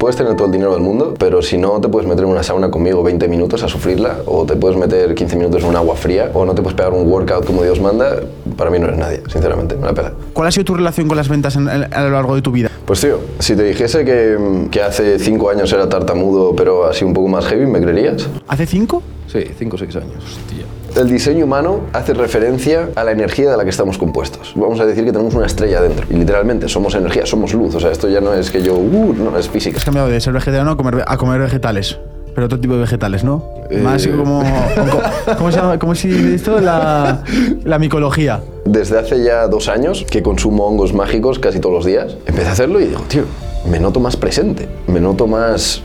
Puedes tener todo el dinero del mundo, pero si no te puedes meter en una sauna conmigo 20 minutos a sufrirla, o te puedes meter 15 minutos en un agua fría, o no te puedes pegar un workout como Dios manda, para mí no eres nadie, sinceramente, me la. ¿Cuál ha sido tu relación con las ventas en- en- a lo largo de tu vida? Pues tío, si te dijese que, que hace 5 años era tartamudo, pero así un poco más heavy, ¿me creerías? ¿Hace cinco? Sí, 5 o 6 años. El diseño humano hace referencia a la energía de la que estamos compuestos. Vamos a decir que tenemos una estrella dentro. Y literalmente somos energía, somos luz. O sea, esto ya no es que yo, uh, no, es física. Has cambiado de ser vegetariano a comer, ve- a comer vegetales. Pero otro tipo de vegetales, ¿no? Eh. Más como. co- ¿Cómo se llama? ¿Cómo se dice esto? La, la micología. Desde hace ya dos años que consumo hongos mágicos casi todos los días, empecé a hacerlo y digo, tío, me noto más presente, me noto más,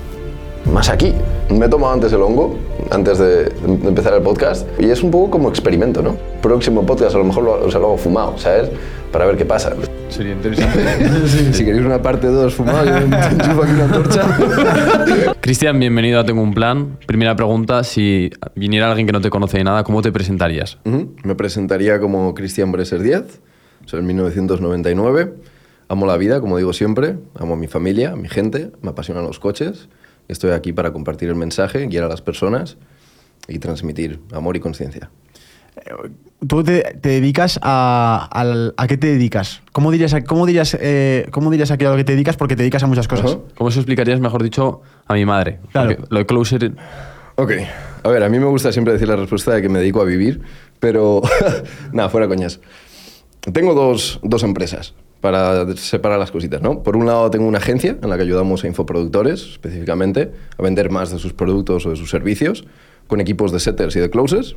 más aquí. Me he tomado antes el hongo, antes de, de empezar el podcast, y es un poco como experimento, ¿no? Próximo podcast a lo mejor lo, o sea, lo hago fumado, ¿sabes? Para ver qué pasa. Sería interesante. Si queréis una parte 2 fumado, yo enchufo aquí una torcha. Cristian, bienvenido a Tengo un Plan. Primera pregunta, si viniera alguien que no te conoce de nada, ¿cómo te presentarías? Ujú. Me presentaría como Cristian Breser 10, soy en 1999. Amo la vida, como digo siempre, amo a mi familia, a mi gente, me apasionan los coches. Estoy aquí para compartir el mensaje, guiar a las personas y transmitir amor y conciencia. Tú te, te dedicas a, al- ¿A qué te dedicas? ¿Cómo dirías, a- cómo, dirías, eh, ¿Cómo dirías aquí a lo que te dedicas? Porque te dedicas a muchas cosas. Ajá. ¿Cómo se explicarías, mejor dicho, a mi madre? Claro. Porque Lo de closer... Ok, a ver, a mí me gusta siempre decir la respuesta de que me dedico a vivir, pero nada, fuera coñas. Tengo dos, dos empresas para separar las cositas, ¿no? Por un lado tengo una agencia en la que ayudamos a infoproductores específicamente a vender más de sus productos o de sus servicios con equipos de setters y de closers.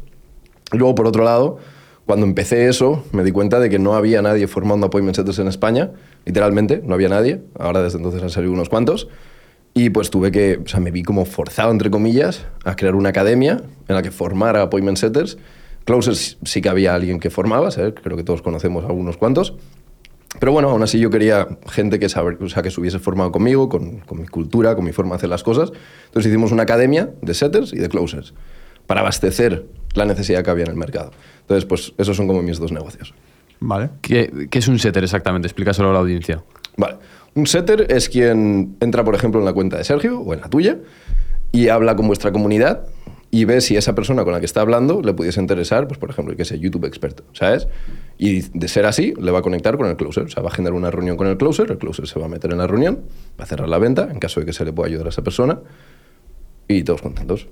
Y luego, por otro lado, cuando empecé eso, me di cuenta de que no había nadie formando appointment setters en España, literalmente, no había nadie. Ahora desde entonces han salido unos cuantos. Y pues tuve que, o sea, me vi como forzado, entre comillas, a crear una academia en la que formara appointment setters. Closers sí que había alguien que formaba, ¿sabes? creo que todos conocemos algunos cuantos. Pero bueno, aún así yo quería gente que, saber, o sea, que se hubiese formado conmigo, con, con mi cultura, con mi forma de hacer las cosas. Entonces hicimos una academia de setters y de closers para abastecer la necesidad que había en el mercado. Entonces, pues esos son como mis dos negocios. Vale. ¿Qué, qué es un setter exactamente? Explícaselo a la audiencia. Vale. Un setter es quien entra, por ejemplo, en la cuenta de Sergio o en la tuya y habla con vuestra comunidad y ve si esa persona con la que está hablando le pudiese interesar, pues por ejemplo, que sea YouTube experto, ¿sabes? Y de ser así, le va a conectar con el closer. O sea, va a generar una reunión con el closer, el closer se va a meter en la reunión, va a cerrar la venta en caso de que se le pueda ayudar a esa persona y todos contentos.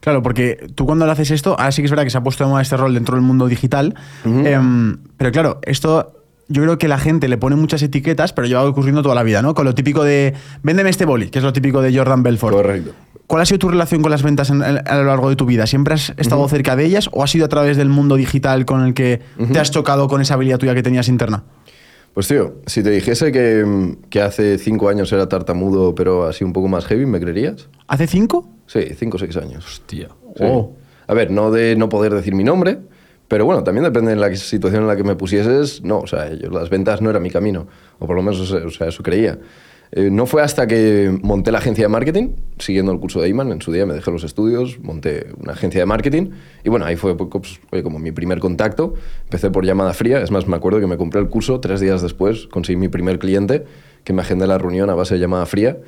Claro, porque tú cuando le haces esto, ahora sí que es verdad que se ha puesto de moda este rol dentro del mundo digital, em, pero claro, esto yo creo que la gente le pone muchas etiquetas, pero lleva ocurriendo toda la vida, ¿no? Con lo típico de, véndeme este boli, que es lo típico de Jordan Belfort. Correcto. ¿Cuál ha sido tu relación con las ventas en- en- a lo largo de tu vida? ¿Siempre has estado cerca de ellas o ha sido a través del mundo digital con el que te has chocado con esa habilidad tuya que tenías interna? Pues tío, si te dijese que, que hace cinco años era tartamudo, pero así un poco más heavy, ¿me creerías? ¿Hace cinco? Sí, cinco o seis años. Hostia. Sí. Oh. A ver, no de no poder decir mi nombre, pero bueno, también depende de la situación en la que me pusieses. No, o sea, yo- las ventas no era mi camino, o por lo menos o sea, eso creía. Eh, no fue hasta que monté la agencia de marketing, siguiendo el curso de Iman, en su día me dejé los estudios, monté una agencia de marketing y bueno, ahí fue pues, oye, como mi primer contacto. Empecé por llamada fría, es más, me acuerdo que me compré el curso, tres días después conseguí mi primer cliente, que me agendé la reunión a base de llamada fría.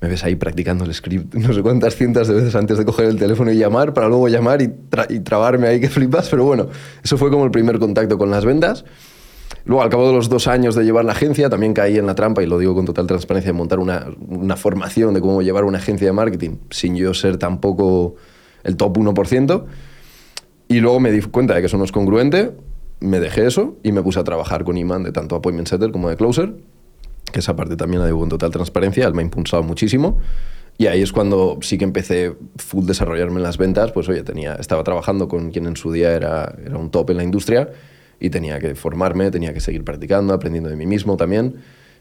Me ves ahí practicando el script no sé cuántas cientos de veces antes de coger el teléfono y llamar, para luego llamar y, y trabarme ahí que flipas. Pero bueno, eso fue como el primer contacto con las ventas. Luego, al cabo de los dos años de llevar la agencia, también caí en la trampa, y lo digo con total transparencia, de montar una, una formación de cómo llevar una agencia de marketing sin yo ser tampoco el top 1%. Y luego me di cuenta de que eso no es congruente, me dejé eso y me puse a trabajar con Iman de tanto Appointment Setter como de Closer, que esa parte también la digo con total transparencia, él me ha impulsado muchísimo. Y ahí es cuando sí que empecé full desarrollarme en las ventas, pues oye, tenía, estaba trabajando con quien en su día era, era un top en la industria y tenía que formarme, tenía que seguir practicando, aprendiendo de mí mismo también.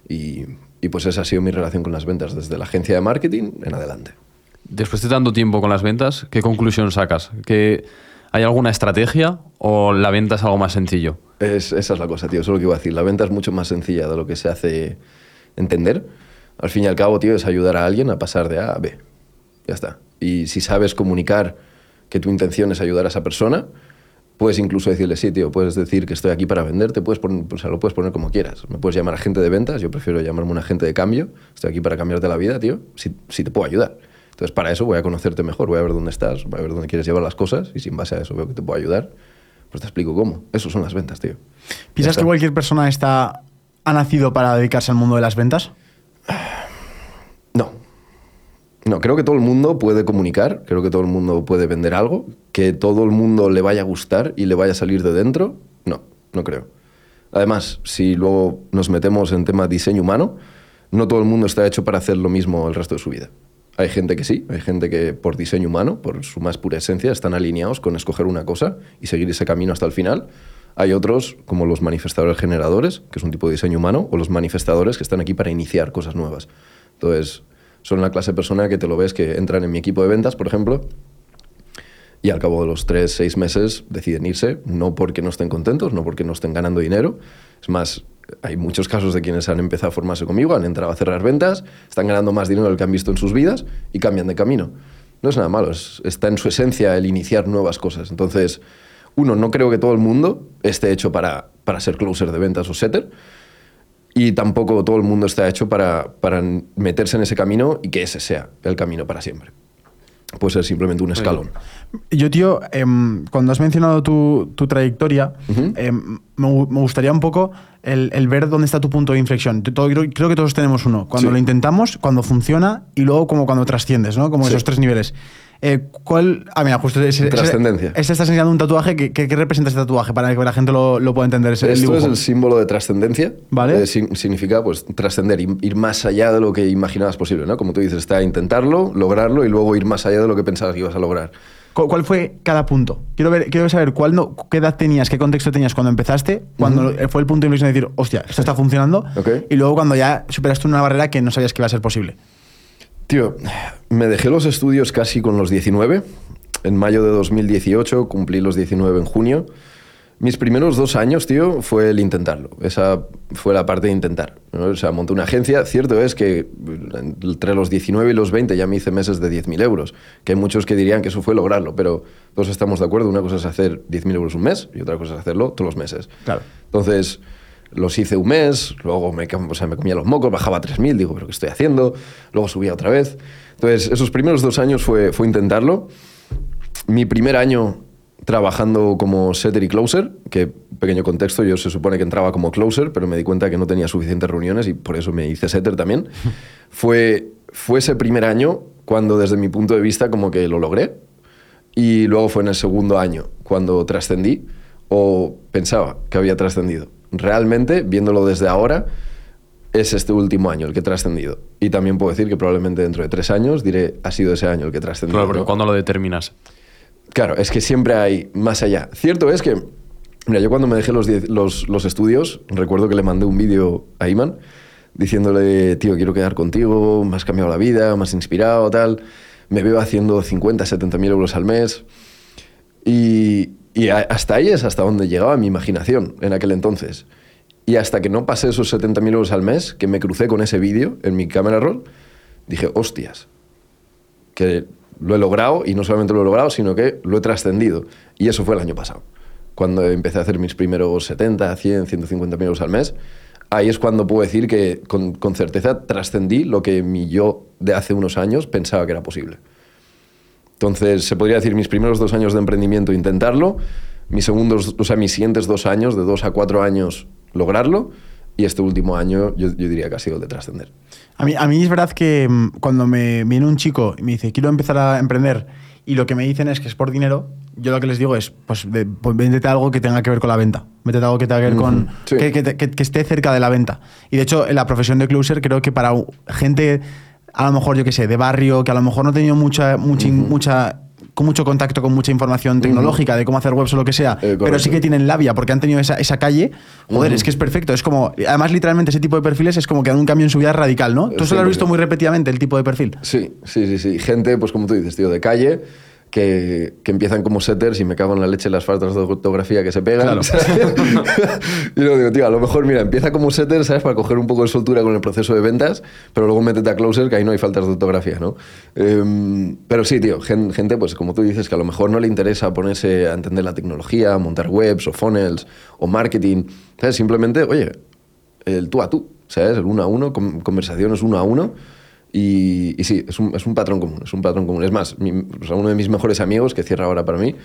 Y, y pues esa ha sido mi relación con las ventas desde la agencia de marketing en adelante. Después de tanto tiempo con las ventas, ¿qué conclusión sacas? ¿Que ¿Hay alguna estrategia o la venta es algo más sencillo? Es, esa es la cosa, tío. Eso es lo que iba a decir. La venta es mucho más sencilla de lo que se hace entender. Al fin y al cabo, tío, es ayudar a alguien a pasar de A a B. Ya está. Y si sabes comunicar que tu intención es ayudar a esa persona, Puedes incluso decirle, sí, tío, puedes decir que estoy aquí para venderte, puedes poner, o sea, lo puedes poner como quieras. Me puedes llamar agente de ventas, yo prefiero llamarme un agente de cambio. Estoy aquí para cambiarte la vida, tío, si, si te puedo ayudar. Entonces, para eso voy a conocerte mejor, voy a ver dónde estás, voy a ver dónde quieres llevar las cosas y si en base a eso veo que te puedo ayudar, pues te explico cómo. Eso son las ventas, tío. ¿Piensas que cualquier persona está, ha nacido para dedicarse al mundo de las ventas? No. No, creo que todo el mundo puede comunicar, creo que todo el mundo puede vender algo, que todo el mundo le vaya a gustar y le vaya a salir de dentro. No, no creo. Además, si luego nos metemos en tema diseño humano, no todo el mundo está hecho para hacer lo mismo el resto de su vida. Hay gente que sí, hay gente que por diseño humano, por su más pura esencia, están alineados con escoger una cosa y seguir ese camino hasta el final. Hay otros, como los manifestadores generadores, que es un tipo de diseño humano, o los manifestadores que están aquí para iniciar cosas nuevas. Entonces, son la clase de persona que te lo ves que entran en mi equipo de ventas, por ejemplo, y al cabo de los tres, seis meses deciden irse, no porque no estén contentos, no porque no estén ganando dinero. Es más, hay muchos casos de quienes han empezado a formarse conmigo, han entrado a cerrar ventas, están ganando más dinero del que han visto en sus vidas y cambian de camino. No es nada malo, es- está en su esencia el iniciar nuevas cosas. Entonces, uno, no creo que todo el mundo esté hecho para, para ser closer de ventas o setter. Y tampoco todo el mundo está hecho para, para meterse en ese camino y que ese sea el camino para siempre. Puede ser simplemente un escalón. Yo, tío, em, cuando has mencionado tu, tu trayectoria, em, me, me gustaría un poco el, el ver dónde está tu punto de inflexión. Todo- creo, creo que todos tenemos uno. Cuando Sí. lo intentamos, cuando funciona y luego como cuando trasciendes, ¿no? Como Sí. esos tres niveles. Eh, ¿Cuál? Ah, mira, justo ese, ese- Trascendencia. Este estás enseñando un tatuaje. ¿Qué, qué- representa ese tatuaje? Para que la gente lo, lo pueda entender. Ese, el Esto es el símbolo de trascendencia. Vale. Eh, significa pues trascender, ir más allá de lo que imaginabas posible, ¿no? Como tú dices, está intentarlo, lograrlo y luego ir más allá de lo que pensabas que ibas a lograr. ¿Cu- ¿Cuál fue cada punto? Quiero, ver, quiero saber cuál no- qué edad tenías, qué contexto tenías cuando empezaste, cuando fue el punto de inflexión de decir, hostia, esto está funcionando, y luego cuando ya superaste una barrera que no sabías que iba a ser posible. Tío, me dejé los estudios casi con los 19. En mayo de 2018 cumplí los 19 en junio. Mis primeros dos años, tío, fue el intentarlo. Esa fue la parte de intentar. ¿no? O sea, monté una agencia. Cierto es que entre los 19 y los 20 ya me hice meses de 10.000 euros. Que hay muchos que dirían que eso fue lograrlo, pero todos estamos de acuerdo. Una cosa es hacer 10.000 euros un mes y otra cosa es hacerlo todos los meses. Claro. Entonces, los hice un mes, luego me, o sea, me comía los mocos, bajaba a 3.000, digo, ¿pero qué estoy haciendo? Luego subía otra vez. Entonces, esos primeros dos años fue, fue intentarlo. Mi primer año trabajando como setter y closer, que pequeño contexto, yo se supone que entraba como closer, pero me di cuenta que no tenía suficientes reuniones y por eso me hice setter también. fue, fue ese primer año cuando desde mi punto de vista como que lo logré y luego fue en el segundo año cuando trascendí o pensaba que había trascendido. Realmente, viéndolo desde ahora, es este último año el que he trascendido. Y también puedo decir que probablemente dentro de tres años diré, ha sido ese año el que he trascendido. Claro, porque ¿no? cuando lo determinas. Claro, es que siempre hay más allá. Cierto es que, mira, yo cuando me dejé los, los, los estudios, recuerdo que le mandé un vídeo a Iman diciéndole, tío, quiero quedar contigo, me has cambiado la vida, me has inspirado, tal. Me veo haciendo 50, 70 mil euros al mes. Y, y hasta ahí es hasta donde llegaba mi imaginación en aquel entonces. Y hasta que no pasé esos 70 mil euros al mes, que me crucé con ese vídeo en mi cámara roll, dije, hostias, que lo he logrado y no solamente lo he logrado, sino que lo he trascendido. Y eso fue el año pasado, cuando empecé a hacer mis primeros 70, 100, 150 mil euros al mes. Ahí es cuando puedo decir que con, certeza trascendí lo que mi yo de hace unos años pensaba que era posible. Entonces, se podría decir mis primeros dos años de emprendimiento intentarlo, mis segundos, o sea, mis siguientes dos años, de dos a cuatro años, lograrlo, y este último año yo, yo diría que ha sido el de trascender. A mí, a mí es verdad que mm, cuando me viene un chico y me dice, quiero empezar a emprender, y lo que me dicen es que es por dinero, yo lo que les digo es, pues, de- pues véndete algo que tenga que ver con la venta. Métete algo que tenga que ver con. Sí. Que, que te- que- que esté cerca de la venta. Y de hecho, en la profesión de closer, creo que para gente, a lo mejor, yo qué sé, de barrio, que a lo mejor no ha tenido mucha, mucha, mucha con mucho contacto con mucha información tecnológica de cómo hacer webs o lo que sea, Eh, pero sí que tienen labia porque han tenido esa, esa calle, joder, es que es perfecto. Es como, además, literalmente, ese tipo de perfiles es como que dan un cambio en su vida radical, ¿no? Tú se lo has visto 100%. muy repetidamente, el tipo de perfil. Sí, sí, sí, sí. Gente, pues como tú dices, tío, de calle, que, que empiezan como setters y me cago en la leche las faltas de ortografía que se pegan. y luego digo, tío, a lo mejor, mira, empieza como setter, ¿sabes? Para coger un poco de soltura con el proceso de ventas, pero luego métete a closer, que ahí no hay faltas de ortografía, ¿no? Em, pero sí, tío, gen- gente, pues como tú dices, que a lo mejor no le interesa ponerse a entender la tecnología, montar webs o funnels o marketing, ¿sabes? Simplemente, oye, el tú a tú, ¿sabes? El uno a uno, con- conversaciones uno a uno. Y, sí, es un, es un patrón común, es un patrón común. Es más, mi- uno de mis mejores amigos, que cierra ahora para mí,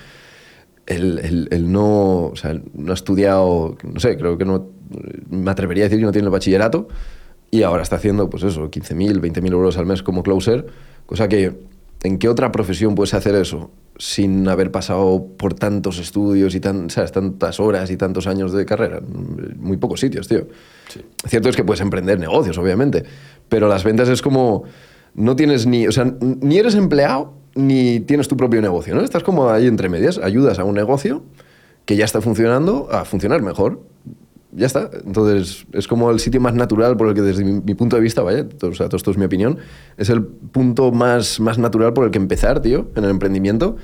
él, él- él no, o sea, no ha estudiado, no sé, creo que no, me atrevería a decir que no tiene el bachillerato y ahora está haciendo, pues eso, 15.000, 20.000 euros al mes como closer, cosa que, ¿en qué otra profesión puedes hacer eso sin haber pasado por tantos estudios y tan, ¿sabes? tantas horas y tantos años de carrera? Muy pocos sitios, tío. Cierto es que puedes emprender negocios, obviamente, pero las ventas es como, no tienes ni, o sea, ni eres empleado ni tienes tu propio negocio, ¿no? Estás como ahí entre medias, ayudas a un negocio que ya está funcionando a funcionar mejor. Ya está. Entonces, es como el sitio más natural por el que, desde mi, mi punto de vista, vaya, todo, o sea, todo esto es mi opinión, es el punto más, más natural por el que empezar, tío, en el emprendimiento,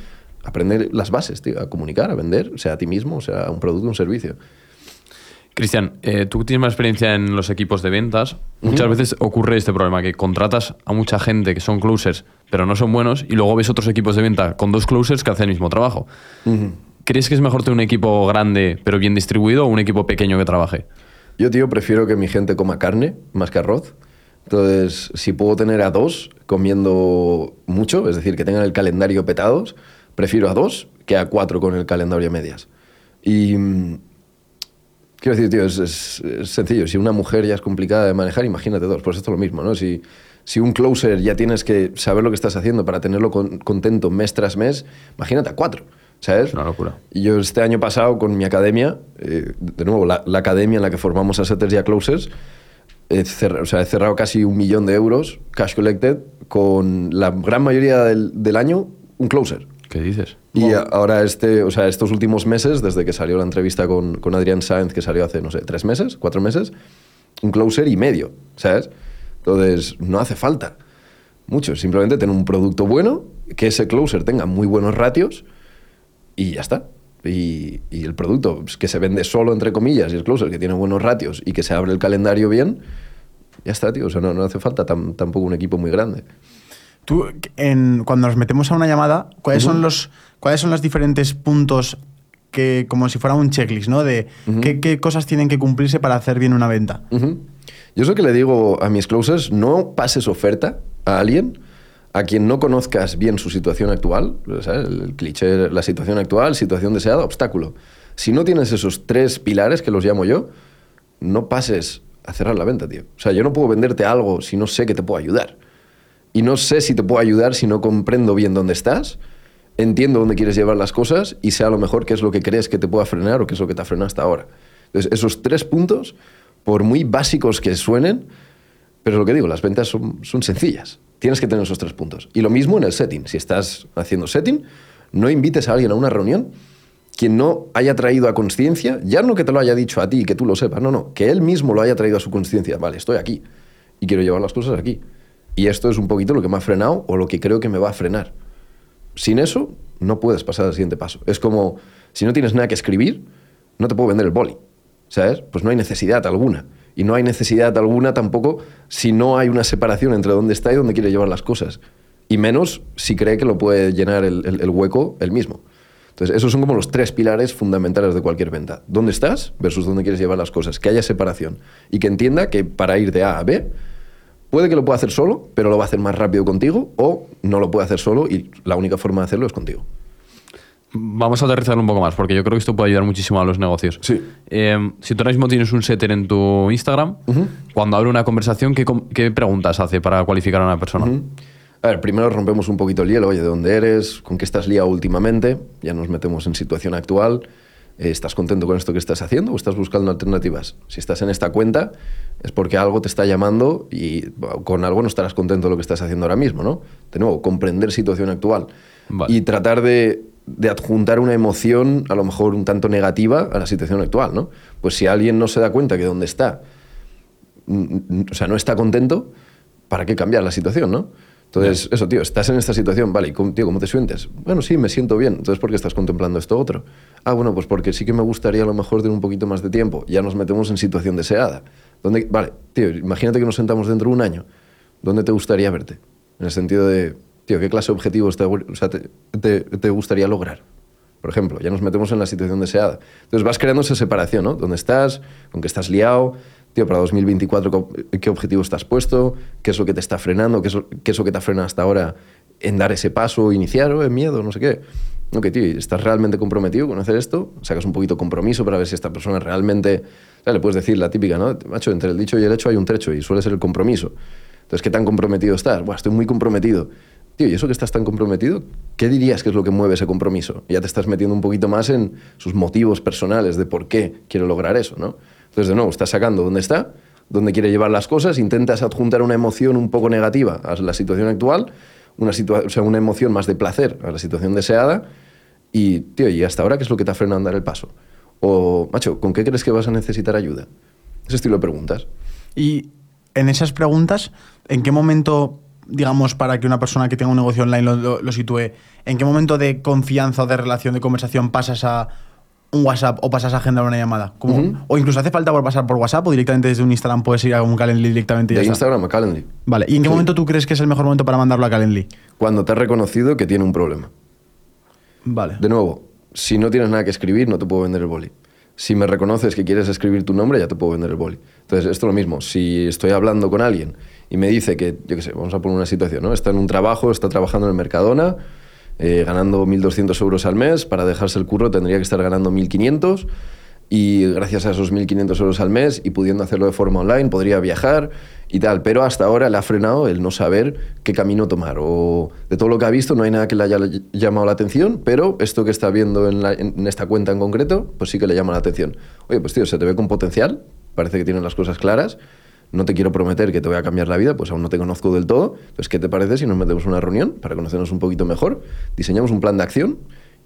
aprender las bases, tío, a comunicar, a vender, sea a ti mismo, sea un producto, un servicio. Cristian, eh, tú tienes más experiencia en los equipos de ventas. Muchas veces ocurre este problema, que contratas a mucha gente que son closers, pero no son buenos, y luego ves otros equipos de venta con dos closers que hacen el mismo trabajo. ¿Crees que es mejor tener un equipo grande pero bien distribuido o un equipo pequeño que trabaje? Yo, tío, prefiero que mi gente coma carne más que arroz. Entonces, si puedo tener a dos comiendo mucho, es decir, que tengan el calendario petados, prefiero a dos que a cuatro con el calendario a medias. Y mm, quiero decir, tío, es, es- es sencillo. Si una mujer ya es complicada de manejar, imagínate dos. Pues esto es lo mismo, ¿no? Si, si un closer ya tienes que saber lo que estás haciendo para tenerlo con- contento mes tras mes, imagínate a cuatro, ¿sabes? Es una locura. Y yo este año pasado con mi academia, eh, de nuevo, la, la academia en la que formamos a setters y a closers, he, cer- o sea, he cerrado casi un millón de euros cash collected con la gran mayoría del, del año un closer. ¿Qué dices? Y a- ahora este, o sea, estos últimos meses, desde que salió la entrevista con, con Adrián Sáenz, que salió hace, no sé, tres meses, cuatro meses, un closer y medio, ¿sabes? Entonces, no hace falta mucho, simplemente tener un producto bueno, que ese closer tenga muy buenos ratios y ya está. Y, y el producto pues, que se vende solo, entre comillas, y el closer que tiene buenos ratios y que se abre el calendario bien, ya está, tío. O sea, no, no hace falta tam- tampoco un equipo muy grande. Tú, en, cuando nos metemos a una llamada, ¿cuáles, son los, ¿cuáles son los diferentes puntos que, como si fuera un checklist, ¿no? De qué, qué cosas tienen que cumplirse para hacer bien una venta. Yo es lo que le digo a mis closers, no pases oferta a alguien a quien no conozcas bien su situación actual, ¿sabes? el cliché, la situación actual, situación deseada, obstáculo. Si no tienes esos tres pilares que los llamo yo, no pases a cerrar la venta, tío. O sea, yo no puedo venderte algo si no sé que te puedo ayudar. Y no sé si te puedo ayudar si no comprendo bien dónde estás, entiendo dónde quieres llevar las cosas y sé a lo mejor qué es lo que crees que te pueda frenar o qué es lo que te ha frenado hasta ahora. Entonces, esos tres puntos, por muy básicos que suenen, pero lo que digo, las ventas son, son sencillas. Tienes que tener esos tres puntos. Y lo mismo en el setting. Si estás haciendo setting, no invites a alguien a una reunión quien no haya traído a conciencia, ya no que te lo haya dicho a ti y que tú lo sepas, no, no, que él mismo lo haya traído a su conciencia. Vale, estoy aquí y quiero llevar las cosas aquí. Y esto es un poquito lo que me ha frenado o lo que creo que me va a frenar. Sin eso, no puedes pasar al siguiente paso. Es como, si no tienes nada que escribir, no te puedo vender el boli. ¿Sabes? Pues no hay necesidad alguna. Y no hay necesidad alguna tampoco si no hay una separación entre dónde está y dónde quiere llevar las cosas. Y menos si cree que lo puede llenar el, el- el hueco él mismo. Entonces, esos son como los tres pilares fundamentales de cualquier venta. ¿Dónde estás versus dónde quieres llevar las cosas? Que haya separación. Y que entienda que para ir de A a B, puede que lo pueda hacer solo, pero lo va a hacer más rápido contigo, o no lo puede hacer solo y la única forma de hacerlo es contigo. Vamos a aterrizarlo un poco más, porque yo creo que esto puede ayudar muchísimo a los negocios. Sí. Eh, si tú ahora mismo tienes un setter en tu Instagram, cuando abre una conversación, ¿qué, qué preguntas hace para cualificar a una persona? A ver, primero rompemos un poquito el hielo, oye, ¿de dónde eres? ¿Con qué estás liado últimamente? Ya nos metemos en situación actual. Eh, ¿Estás contento con esto que estás haciendo o estás buscando alternativas? Si estás en esta cuenta es porque algo te está llamando y con algo no estarás contento de lo que estás haciendo ahora mismo, ¿no? De nuevo, comprender situación actual Vale. y tratar de, de adjuntar una emoción a lo mejor un tanto negativa a la situación actual, ¿no? Pues si alguien no se da cuenta que dónde está o sea, no está contento, ¿para qué cambiar la situación, no? Entonces, eso, tío, estás en esta situación, vale, ¿y cómo, tío, cómo te sientes? Bueno, sí, me siento bien. Entonces, ¿por qué estás contemplando esto otro? Ah, bueno, pues porque sí que me gustaría a lo mejor tener un poquito más de tiempo. Ya nos metemos en situación deseada. ¿Dónde, vale, tío, imagínate que nos sentamos dentro de un año. ¿Dónde te gustaría verte? En el sentido de, tío, ¿qué clase de objetivos te, o sea, te, te- te gustaría lograr? Por ejemplo, ya nos metemos en la situación deseada. Entonces vas creando esa separación, ¿no? ¿Dónde estás? ¿Con qué estás liado? Tío, para 2024, ¿co- ¿qué objetivo estás puesto? ¿Qué es lo que te está frenando? ¿Qué es lo, qué es lo que te frena hasta ahora en dar ese paso iniciar o en miedo? No sé qué. Ok, tío, ¿y ¿estás realmente comprometido con hacer esto? Sacas un poquito de compromiso para ver si esta persona realmente... O sea, le puedes decir la típica, ¿no? Macho, entre el dicho y el hecho hay un trecho y suele ser el compromiso. Entonces, ¿qué tan comprometido estás? Buah, estoy muy comprometido. Tío, ¿y eso que estás tan comprometido? ¿Qué dirías que es lo que mueve ese compromiso? Ya te estás metiendo un poquito más en sus motivos personales de por qué quiero lograr eso, ¿no? Entonces, de nuevo, estás sacando dónde está, dónde quiere llevar las cosas, intentas adjuntar una emoción un poco negativa a la situación actual, una, situa- o sea, una emoción más de placer a la situación deseada, y, tío, ¿y hasta ahora qué es lo que te ha frenado en dar el paso? O, macho, ¿con qué crees que vas a necesitar ayuda? Ese estilo de preguntas. Y en esas preguntas, ¿en qué momento, digamos, para que una persona que tenga un negocio online lo, lo- lo sitúe, ¿en qué momento de confianza o de relación, de conversación pasas a un WhatsApp o pasas a agendar una llamada? Como-. O incluso hace falta por pasar por WhatsApp o directamente desde un Instagram puedes ir a un Calendly directamente y ya De está? Instagram a Calendly. Vale, ¿y en qué Sí. momento tú crees que es el mejor momento para mandarlo a Calendly? Cuando te has reconocido que tiene un problema. Vale. De nuevo, si no tienes nada que escribir, no te puedo vender el boli. Si me reconoces que quieres escribir tu nombre, ya te puedo vender el boli. Entonces, esto es lo mismo. Si estoy hablando con alguien y me dice que, yo qué sé, vamos a poner una situación, ¿no? Está en un trabajo, está trabajando en el Mercadona, eh, ganando 1.200 euros al mes, para dejarse el curro tendría que estar ganando 1.500 y gracias a esos 1.500 euros al mes y pudiendo hacerlo de forma online, podría viajar y tal. Pero hasta ahora le ha frenado el no saber qué camino tomar. O de todo lo que ha visto, no hay nada que le haya llamado la atención, pero esto que está viendo en, en esta cuenta en concreto, pues sí que le llama la atención. Oye, pues tío, se te ve con potencial, parece que tienes las cosas claras. No te quiero prometer que te voy a cambiar la vida, pues aún no te conozco del todo. Pues, ¿qué te parece si nos metemos en una reunión para conocernos un poquito mejor? Diseñamos un plan de acción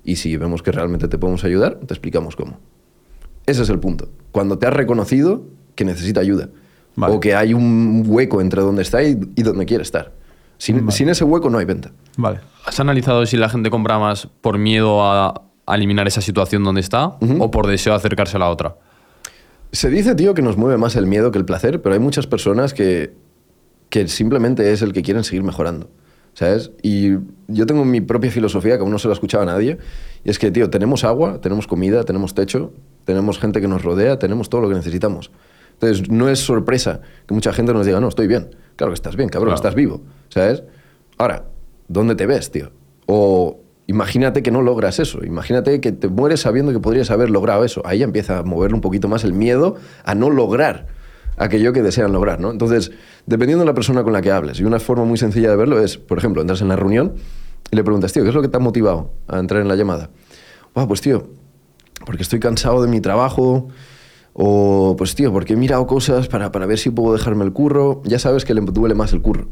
y si vemos que realmente te podemos ayudar, te explicamos cómo. Ese es el punto. Cuando te has reconocido que necesita ayuda. Vale. O que hay un hueco entre donde está y, y donde quiere estar. Sin, Vale. sin ese hueco no hay venta. Vale. ¿Has analizado si la gente compra más por miedo a, a eliminar esa situación donde está o por deseo de acercarse a la otra? Se dice, tío, que nos mueve más el miedo que el placer, pero hay muchas personas que, que simplemente es el que quieren seguir mejorando. ¿Sabes? Y yo tengo mi propia filosofía que aún no se la ha escuchado a nadie. Y es que, tío, tenemos agua, tenemos comida, tenemos techo, tenemos gente que nos rodea, tenemos todo lo que necesitamos. Entonces, no es sorpresa que mucha gente nos diga, no, estoy bien. Claro que estás bien, cabrón, Claro. estás vivo. ¿Sabes? Ahora, ¿dónde te ves, tío? O imagínate que no logras eso. Imagínate que te mueres sabiendo que podrías haber logrado eso. Ahí empieza a mover un poquito más el miedo a no lograr aquello que desean lograr, ¿no? Entonces, dependiendo de la persona con la que hables, y una forma muy sencilla de verlo es, por ejemplo, entras en la reunión y le preguntas, tío, ¿qué es lo que te ha motivado a entrar en la llamada? "Buah, pues tío, porque estoy cansado de mi trabajo, o pues tío, porque he mirado cosas para, para ver si puedo dejarme el curro. Ya sabes que le duele más el curro.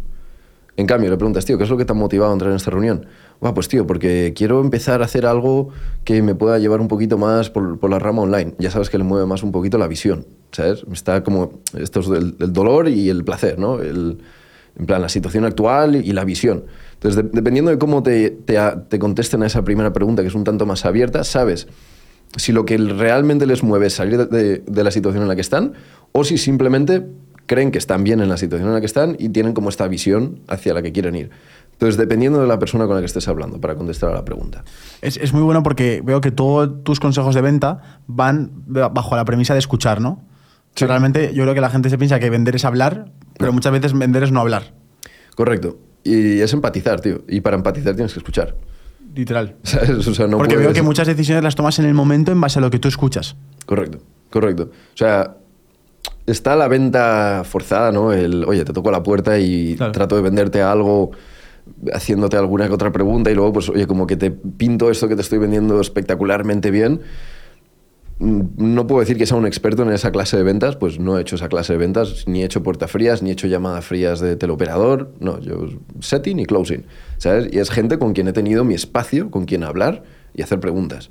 En cambio, le preguntas, tío, ¿qué es lo que te ha motivado a entrar en esta reunión? Buah, pues tío, porque quiero empezar a hacer algo que me pueda llevar un poquito más por, por la rama online. Ya sabes que le mueve más un poquito la visión, ¿sabes? Está como, esto es el, el dolor y el placer, ¿no? El, en plan, la situación actual y la visión. Entonces, de- dependiendo de cómo te, te, te contesten a esa primera pregunta, que es un tanto más abierta, sabes si lo que realmente les mueve es salir de, de- de la situación en la que están o si simplemente creen que están bien en la situación en la que están y tienen como esta visión hacia la que quieren ir. Entonces, dependiendo de la persona con la que estés hablando, para contestar a la pregunta. Es, es muy bueno porque veo que todos tus consejos de venta van ba- bajo la premisa de escuchar, ¿no? Sí. realmente yo creo que la gente se piensa que vender es hablar, pero muchas veces vender es no hablar. Correcto. Y es empatizar, tío. Y para empatizar tienes que escuchar. Literal. ¿Sabes? O sea, no porque veo que muchas decisiones las tomas en el momento en base a lo que tú escuchas. Correcto, correcto. O sea, está la venta forzada, ¿no? El, oye, te toco la puerta y Claro. trato de venderte algo haciéndote alguna que otra pregunta y luego, pues, oye, como que te pinto esto que te estoy vendiendo espectacularmente bien. Mm, No puedo decir que sea un experto en esa clase de ventas, pues no he hecho esa clase de ventas, ni he hecho puertas frías, ni he hecho llamadas frías de teleoperador, no, yo setting y closing, ¿sabes? Y es gente con quien he tenido mi espacio, con quien hablar y hacer preguntas.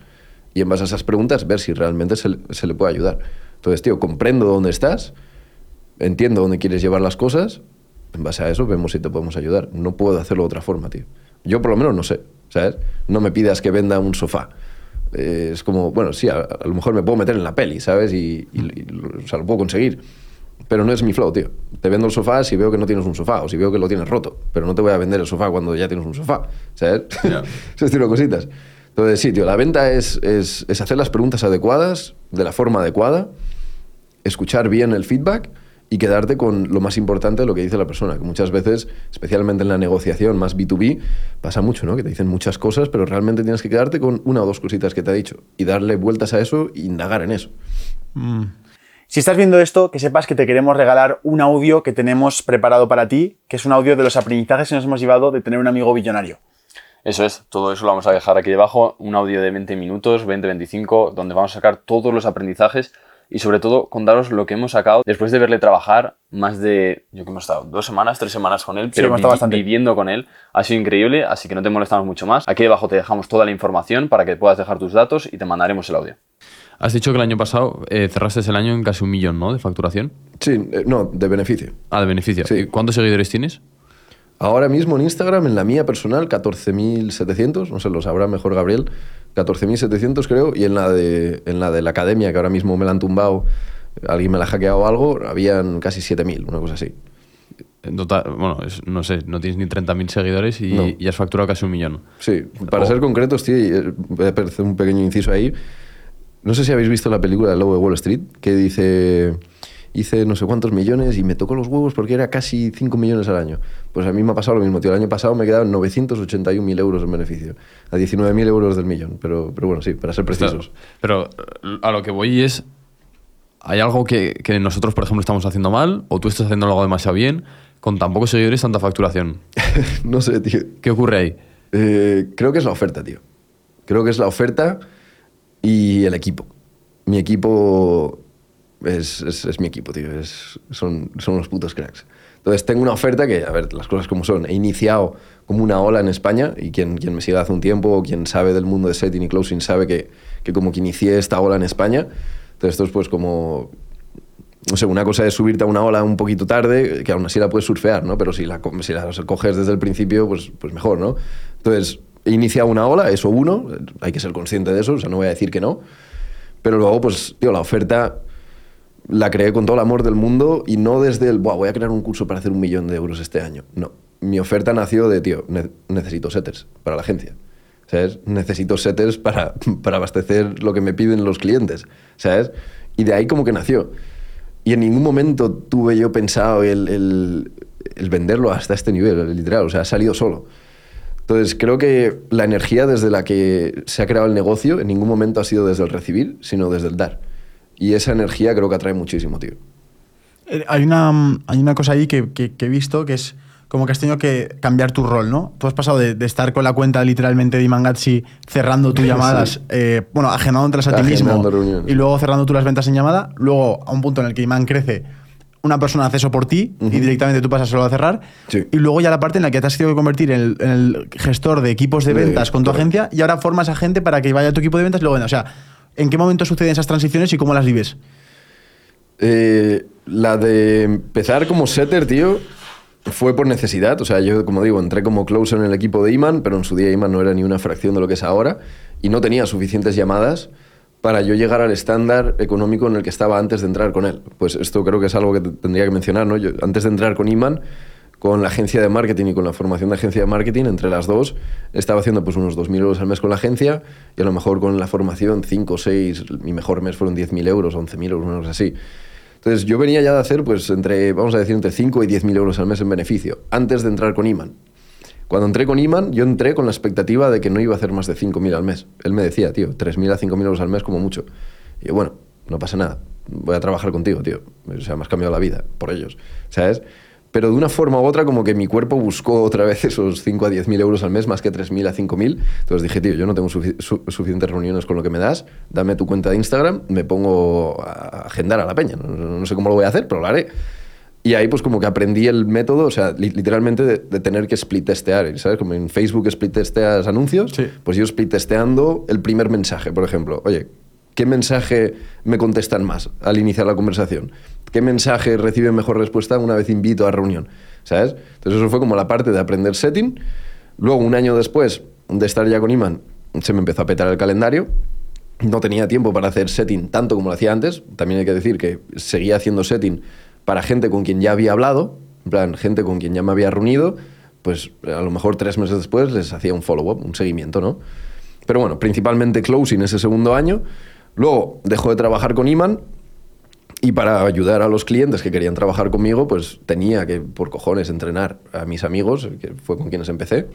Y en base a esas preguntas ver si realmente se, le- se le puede ayudar. Entonces, tío, comprendo dónde estás, entiendo dónde quieres llevar las cosas, en base a eso vemos si te podemos ayudar. No puedo hacerlo de otra forma, tío. Yo por lo menos no sé, ¿sabes? No me pidas que venda un sofá. Eh, es como, bueno, sí, a, a, lo mejor me puedo meter en la peli, ¿sabes? Y, y- o sea, lo puedo conseguir. Pero no es mi flow, tío. Te vendo el sofá si veo que no tienes un sofá o si veo que lo tienes roto. Pero no te voy a vender el sofá cuando ya tienes un sofá, ¿sabes? Ya. Ese estilo de cositas. Entonces, sí, tío, la venta es, es, hacer las preguntas adecuadas, de la forma adecuada, escuchar bien el feedback y quedarte con lo más importante de lo que dice la persona. Que muchas veces, especialmente en la negociación más B2B, pasa mucho, ¿no? Que te dicen muchas cosas, pero realmente tienes que quedarte con una o dos cositas que te ha dicho y darle vueltas a eso e indagar en eso. Si estás viendo esto, que sepas que te queremos regalar un audio que tenemos preparado para ti, que es un audio de los aprendizajes que nos hemos llevado de tener un amigo billonario. Eso es, todo eso lo vamos a dejar aquí debajo, un audio de 20 minutos, 20-25, donde vamos a sacar todos los aprendizajes y sobre todo contaros lo que hemos sacado después de verle trabajar más de, yo que hemos estado dos semanas, tres semanas con él, pero hemos estado bastante. viviendo con él, ha sido increíble, así que no te molestamos mucho más. Aquí debajo te dejamos toda la información para que puedas dejar tus datos y te mandaremos el audio. Has dicho que el año pasado eh, cerraste el año en casi un millón, ¿no? De facturación. Sí, eh, no, de beneficio. Ah, de beneficio. Sí. ¿Y ¿Cuántos seguidores tienes? Ahora mismo en Instagram, en la mía personal, 14.700, no sé, lo sabrá mejor Gabriel, 14.700 creo, y en la, de, en la de la academia, que ahora mismo me la han tumbado, alguien me la ha hackeado o algo, habían casi 7.000, una cosa así. En total, bueno, es- no sé, no tienes ni 30.000 seguidores y, No. y has facturado casi un millón. Sí, para Oh. ser concretos, tío, eh, voy a hacer un pequeño inciso ahí. No sé si habéis visto la película El Lobo de Wall Street, que dice, hice no sé cuántos millones y me tocó los huevos porque era casi 5 millones al año. Pues a mí me ha pasado lo mismo, tío. El año pasado me quedaban 981.000 euros en beneficio, a 19.000 euros del millón. Pero, pero bueno, sí, para ser precisos. Pero a lo que voy es, ¿hay algo que, que nosotros, por ejemplo, estamos haciendo mal o tú estás haciendo algo demasiado bien con tan pocos seguidores, tanta facturación? no sé, tío. ¿Qué ocurre ahí? Eh, creo que es la oferta, tío. Creo que es la oferta y el equipo. Mi equipo es, es- mi equipo, tío. Es- son, son unos putos cracks. Entonces tengo una oferta que, a ver, las cosas como son. He iniciado como una ola en España y quien, quien me sigue hace un tiempo o quien sabe del mundo de setting y closing sabe que, que como que inicié esta ola en España. Entonces esto es pues como no sé, una cosa es subirte a una ola un poquito tarde, que aún así la puedes surfear, ¿no? Pero si la, si la coges desde el principio, pues, pues mejor, ¿no? Entonces, he iniciado una ola, eso uno, hay que ser consciente de eso, o sea, no voy a decir que no. Pero luego, pues, tío, la oferta la creé con todo el amor del mundo y no desde el, Buah, voy a crear un curso para hacer un millón de euros este año. No. Mi oferta nació de, tío, ne- necesito setters para la agencia. ¿Sabes? Necesito setters para, para abastecer lo que me piden los clientes. ¿Sabes? Y de ahí como que nació. Y en ningún momento tuve yo pensado el, el- el venderlo hasta este nivel, literal. O sea, ha salido solo. Entonces, creo que la energía desde la que se ha creado el negocio en ningún momento ha sido desde el recibir, sino desde el dar. Y esa energía creo que atrae muchísimo, tío. Eh, Hay una, mm, hay una cosa ahí que, que- que he visto que es como que has tenido que cambiar tu rol, ¿no? Tú has pasado de, de estar con la cuenta literalmente de Imangatsi cerrando tus llamadas, eh, bueno, a ti mismo reuniones. y luego cerrando tú las ventas en llamada, luego a un punto en el que Iman crece, una persona hace eso por ti y directamente tú pasas solo a cerrar Sí. y luego ya la parte en la que te has tenido que convertir en el, en el gestor de equipos de De- ventas con tu correcto. agencia y ahora formas a gente para que vaya a tu equipo de ventas y luego venda. O sea, ¿en qué momento suceden esas transiciones y cómo las vives? Eh, la de empezar como setter, tío, fue por necesidad. O sea, yo, como digo, entré como closer en el equipo de Iman, pero en su día Iman no era ni una fracción de lo que es ahora y no tenía suficientes llamadas para yo llegar al estándar económico en el que estaba antes de entrar con él. Pues esto creo que es algo que te- tendría que mencionar, ¿no? Antes de entrar con Iman, con la agencia de marketing y con la formación de agencia de marketing, entre las dos, estaba haciendo pues unos 2.000 euros al mes con la agencia y a lo mejor con la formación 5, 6, mi mejor mes fueron 10.000 euros, 11.000 euros, cosa así. Entonces yo venía ya de hacer, pues, entre, vamos a decir, entre 5 y 10.000 euros al mes en beneficio, antes de entrar con Iman. Cuando entré con Iman, yo entré con la expectativa de que no iba a hacer más de 5.000 al mes. Él me decía, tío, 3.000 a 5.000 euros al mes como mucho. Y yo, bueno, no pasa nada, voy a trabajar contigo, tío. O sea, me has cambiado la vida por ellos, ¿sabes? Pero de una forma u otra, como que mi cuerpo buscó otra vez esos 5 a 10.000 euros al mes, más que 3.000 a 5.000. Entonces dije, tío, yo no tengo sufi- su- suficientes reuniones con lo que me das, dame tu cuenta de Instagram, me pongo a agendar a la peña. No, no- no sé cómo lo voy a hacer, pero lo haré. Y ahí pues como que aprendí el método, o sea, li- literalmente de, de tener que split testear, ¿sabes? Como en Facebook split testeas anuncios, Sí. pues yo split testeando el primer mensaje, por ejemplo. Oye, ¿qué mensaje me contestan más al iniciar la conversación? ¿Qué mensaje recibe mejor respuesta una vez invito a reunión? ¿sabes? Entonces eso fue como la parte de aprender setting. Luego, un año después de estar ya con Iman, se me empezó a petar el calendario. No tenía tiempo para hacer setting tanto como lo hacía antes. También hay que decir que seguía haciendo setting para gente con quien ya había hablado, en plan, gente con quien ya me había reunido, pues a lo mejor tres meses después les hacía un follow-up, un seguimiento, ¿no? Pero bueno, principalmente closing ese segundo año. Luego dejó de trabajar con Iman y para ayudar a los clientes que querían trabajar conmigo, pues tenía que, por cojones, entrenar a mis amigos, que fue con quienes empecé,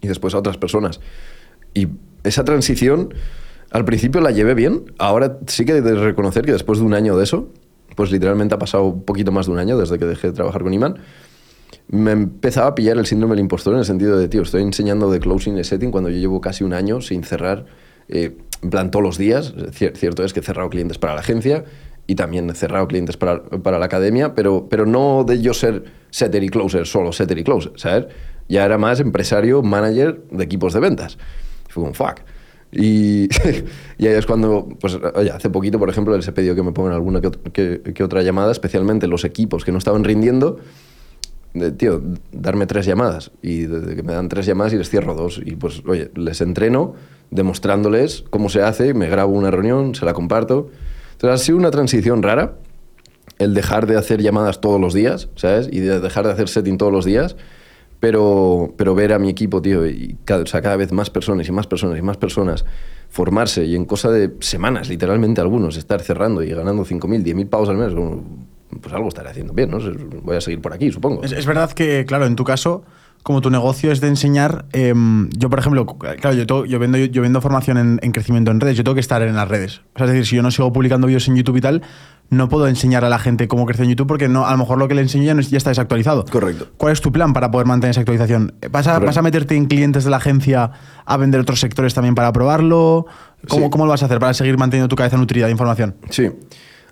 y después a otras personas. Y esa transición, al principio la llevé bien, ahora sí que he de reconocer que después de un año de eso, pues literalmente ha pasado un poquito más de un año desde que dejé de trabajar con Iman, me empezaba a pillar el síndrome del impostor en el sentido de, tío, estoy enseñando de closing y setting cuando yo llevo casi un año sin cerrar, eh, todos los días. cierto es que he cerrado clientes para la agencia y también he cerrado clientes para, para, la academia, pero, pero no de yo ser setter y closer, solo setter y closer, ¿sabes? Ya era más empresario, manager de equipos de ventas. Fue un fuck. Y, y, ahí es cuando, pues, oye, hace poquito, por ejemplo, les he pedido que me pongan alguna que, otra llamada, especialmente los equipos que no estaban rindiendo. Tío, darme tres llamadas. Y de, que me dan tres llamadas y les cierro dos. Y pues, oye, les entreno demostrándoles cómo se hace, me grabo una reunión, se la comparto. Entonces ha sido una transición rara el dejar de hacer llamadas todos los días, ¿sabes? Y de dejar de hacer setting todos los días pero, pero ver a mi equipo, tío, y cada, cada vez más personas y más personas y más personas formarse y en cosa de semanas, literalmente algunos, estar cerrando y ganando 5.000, 10.000 pavos al mes, pues algo estaré haciendo bien, ¿no? Voy a seguir por aquí, supongo. Es, es verdad que, claro, en tu caso, como tu negocio es de enseñar, eh, yo por ejemplo, claro, yo, yo, vendo, yo vendo formación en, en, crecimiento en redes, yo tengo que estar en las redes. O sea, es decir, si yo no sigo publicando vídeos en YouTube y tal, no puedo enseñar a la gente cómo crecer en YouTube porque no, a lo mejor lo que le enseño ya, no, ya está desactualizado. Correcto. ¿Cuál es tu plan para poder mantener esa actualización? ¿Vas a, ¿Vas a meterte en clientes de la agencia a vender otros sectores también para probarlo? ¿Cómo, sí. ¿Cómo lo vas a hacer para seguir manteniendo tu cabeza nutrida de información? Sí.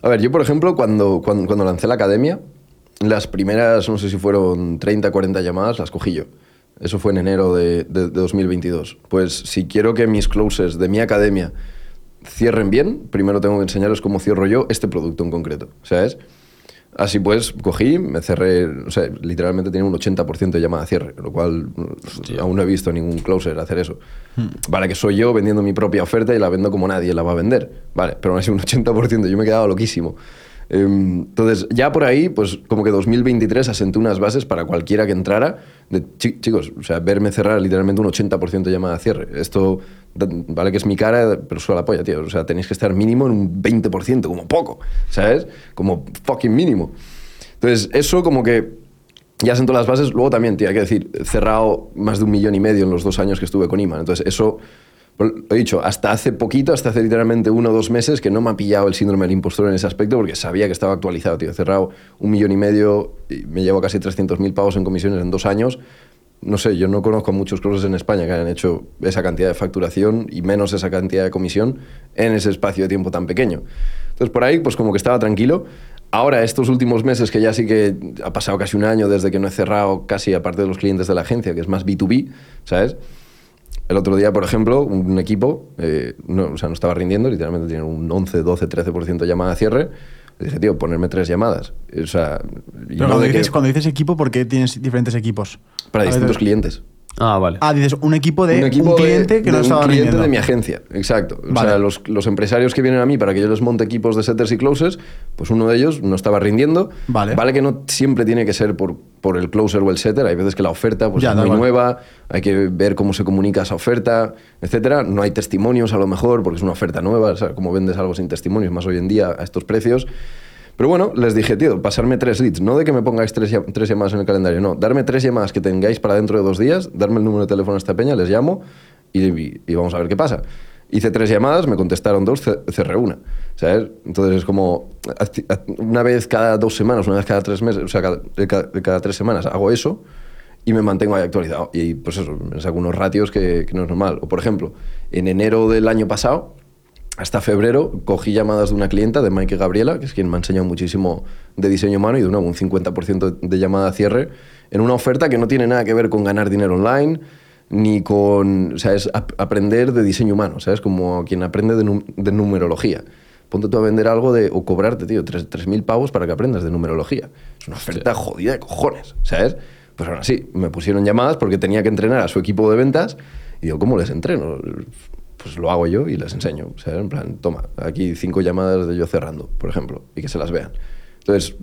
A ver, yo por ejemplo, cuando, cuando, cuando lancé la academia, las primeras, no sé si fueron 30, 40 llamadas, las cogí yo. Eso fue en enero de, de, de 2022. Pues si quiero que mis closes de mi academia cierren bien, primero tengo que enseñaros cómo cierro yo este producto en concreto, ¿sabes? Así pues, cogí, me cerré, o sea, literalmente tenía un 80% de llamada a cierre, lo cual Hostia. aún no he visto ningún closer hacer eso. Hmm. Vale, que soy yo vendiendo mi propia oferta y la vendo como nadie la va a vender, vale, pero aún así un 80%, yo me he quedado loquísimo. Entonces, ya por ahí, pues como que 2023 asenté unas bases para cualquiera que entrara. De, chicos, o sea, verme cerrar literalmente un 80% de llamada a cierre. Esto, vale que es mi cara, pero suena la polla, tío. O sea, tenéis que estar mínimo en un 20%, como poco, ¿sabes? Como fucking mínimo. Entonces, eso como que ya sentó las bases. Luego también, tío, hay que decir, cerrado más de un millón y medio en los dos años que estuve con Iman. Entonces, eso lo he dicho, hasta hace poquito, hasta hace literalmente uno o dos meses, que no me ha pillado el síndrome del impostor en ese aspecto porque sabía que estaba actualizado, tío. Cerrado un millón y medio y me llevo casi 300.000 pavos en comisiones en dos años. No sé, yo no conozco muchos closes en España que hayan hecho esa cantidad de facturación y menos esa cantidad de comisión en ese espacio de tiempo tan pequeño. Entonces, por ahí, pues como que estaba tranquilo. Ahora, estos últimos meses, que ya sí que ha pasado casi un año desde que no he cerrado casi, aparte de los clientes de la agencia, que es más B2B, ¿sabes? El otro día, por ejemplo, un equipo eh, no, o sea, no estaba rindiendo, literalmente tenía un 11, 12, 13% de llamada a cierre. Dije, tío, ponerme tres llamadas. O sea, Pero cuando, dices, que... cuando dices equipo, ¿por qué tienes diferentes equipos? Para distintos clientes. Ah, vale. Ah, dices un equipo de un, equipo un cliente de, que no de estaba un cliente rindiendo. de mi agencia, exacto. Vale. O sea, los, los, empresarios que vienen a mí para que yo les monte equipos de setters y closers, pues uno de ellos no estaba rindiendo. Vale. Vale que no siempre tiene que ser por, por el closer o el setter. Hay veces que la oferta pues, Ya, es muy nueva, hay que ver cómo se comunica esa oferta, etcétera. No hay testimonios a lo mejor porque es una oferta nueva. O sea, como vendes algo sin testimonios, más hoy en día a estos precios. Pero bueno, les dije, tío, pasarme tres leads, no de que me pongáis tres, tres llamadas en el calendario, no, darme tres llamadas que tengáis para dentro de dos días, darme el número de teléfono a esta peña, les llamo y, vamos a ver qué pasa. Hice tres llamadas, me contestaron dos, ce- cerré una, ¿sabes? Entonces es como, una vez cada dos semanas, una vez cada tres meses, o sea, cada tres semanas hago eso y me mantengo ahí actualizado. Y pues eso, me saco unos ratios que, que no es normal. O por ejemplo, en enero del año pasado, hasta febrero cogí llamadas de una clienta, de Mike Gabriela, que es quien me ha enseñado muchísimo de diseño humano y de nuevo un 50% de llamada a cierre, en una oferta que no tiene nada que ver con ganar dinero online, ni con, o sea, es ap- aprender de diseño humano, ¿sabes? Como quien aprende de numerología. ponte tú a vender algo de, o cobrarte, tío, 3.000 pavos para que aprendas de numerología. Es una oferta jodida de cojones, ¿sabes? Pues ahora sí, me pusieron llamadas porque tenía que entrenar a su equipo de ventas y digo, ¿cómo les entreno? Pues lo hago yo y les enseño. O sea, en plan, toma, aquí cinco llamadas de yo cerrando, por ejemplo, y que se las vean. Entonces,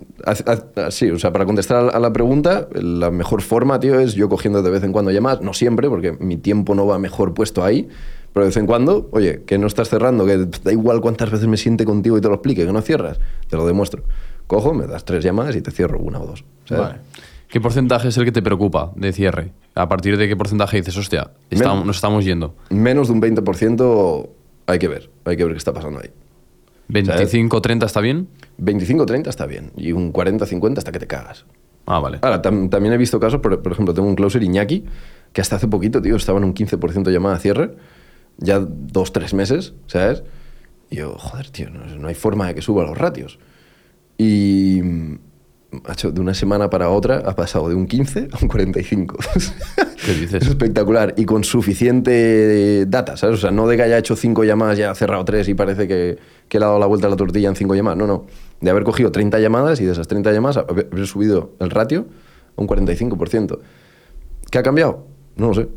así, o sea, para contestar a la pregunta, la mejor forma, tío, es yo cogiendo de vez en cuando llamadas, no siempre, porque mi tiempo no va mejor puesto ahí, pero de vez en cuando, oye, que no estás cerrando, que da igual cuántas veces me siente contigo y te lo explique, que no cierras, te lo demuestro. Cojo, me das tres llamadas y te cierro una o dos. Vale. ¿Qué porcentaje es el que te preocupa de cierre? ¿A partir de qué porcentaje dices, hostia, nos estamos yendo? Menos de un 20% hay que ver, hay que ver qué está pasando ahí. ¿25-30 está bien? 25-30 está bien. Y un 40-50 hasta que te cagas. Ah, vale. Ahora, también he visto casos, por, por, ejemplo, tengo un closer Iñaki, que hasta hace poquito, tío, estaba en un 15% de llamada a cierre, ya dos, tres meses, ¿sabes? Y yo, joder, tío, no, no hay forma de que suba los ratios. Y de una semana para otra ha pasado de un 15 a un 45. ¿Qué dices? Es espectacular y con suficiente data, ¿sabes? O sea, no de que haya hecho cinco llamadas, ya ha cerrado tres y parece que, que le ha dado la vuelta a la tortilla en cinco llamadas. No, no. De haber cogido 30 llamadas y de esas 30 llamadas haber subido el ratio a un 45%. ¿Qué ha cambiado? No lo sé.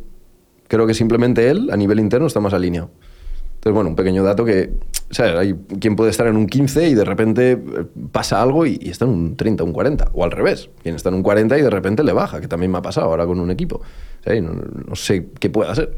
Creo que simplemente él, a nivel interno, está más alineado. Entonces, bueno, un pequeño dato que, ¿sabes? Hay quien puede estar en un 15 y de repente eh, pasa algo y, está en un 30, un 40, o al revés. Quien está en un 40 y de repente le baja, que también me ha pasado ahora con un equipo. No, sé qué puede hacer.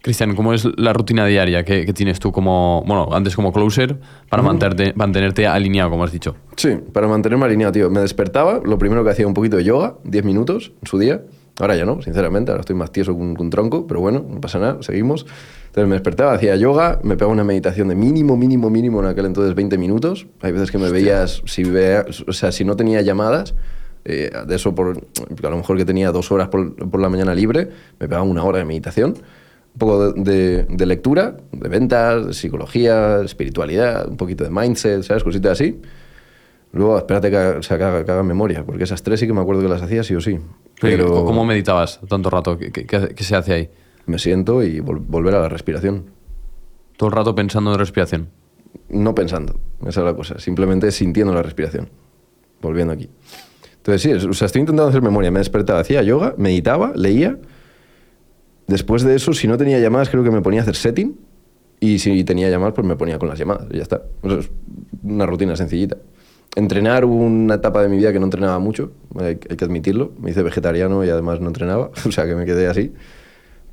Cristian, ¿cómo es la rutina diaria que, tienes tú como, bueno, antes como closer para mantenerte, mantenerte alineado, como has dicho? Sí, para mantenerme alineado, tío. Me despertaba, lo primero que hacía un poquito de yoga, 10 minutos en su día. Ahora ya no, sinceramente, ahora estoy más tieso que un, tronco, pero bueno, no pasa nada, seguimos. Entonces me despertaba, hacía yoga, me pegaba una meditación de mínimo, mínimo, mínimo en aquel entonces 20 minutos. Hay veces que me veías, si, o sea, si no tenía llamadas, eh, de eso por, a lo mejor que tenía dos horas por, por, la mañana libre, me pegaba una hora de meditación, un poco de, de, lectura, de ventas, de psicología, espiritualidad, un poquito de mindset, ¿sabes? Cositas así. Luego, espérate que, o sea, que, haga, memoria, porque esas tres sí que me acuerdo que las hacía sí o sí. Pero... ¿Cómo meditabas tanto rato? ¿Qué, qué, se hace ahí? Me siento y volver a la respiración. ¿Todo el rato pensando en respiración? No pensando, esa es la cosa. Simplemente sintiendo la respiración. Volviendo aquí. Entonces sí, o sea, estoy intentando hacer memoria. Me despertaba, hacía yoga, meditaba, leía. Después de eso, si no tenía llamadas, creo que me ponía a hacer setting. Y si tenía llamadas, pues me ponía con las llamadas. Y ya está. es una rutina sencillita entrenar una etapa de mi vida que no entrenaba mucho, hay, que admitirlo. Me hice vegetariano y además no entrenaba, o sea que me quedé así.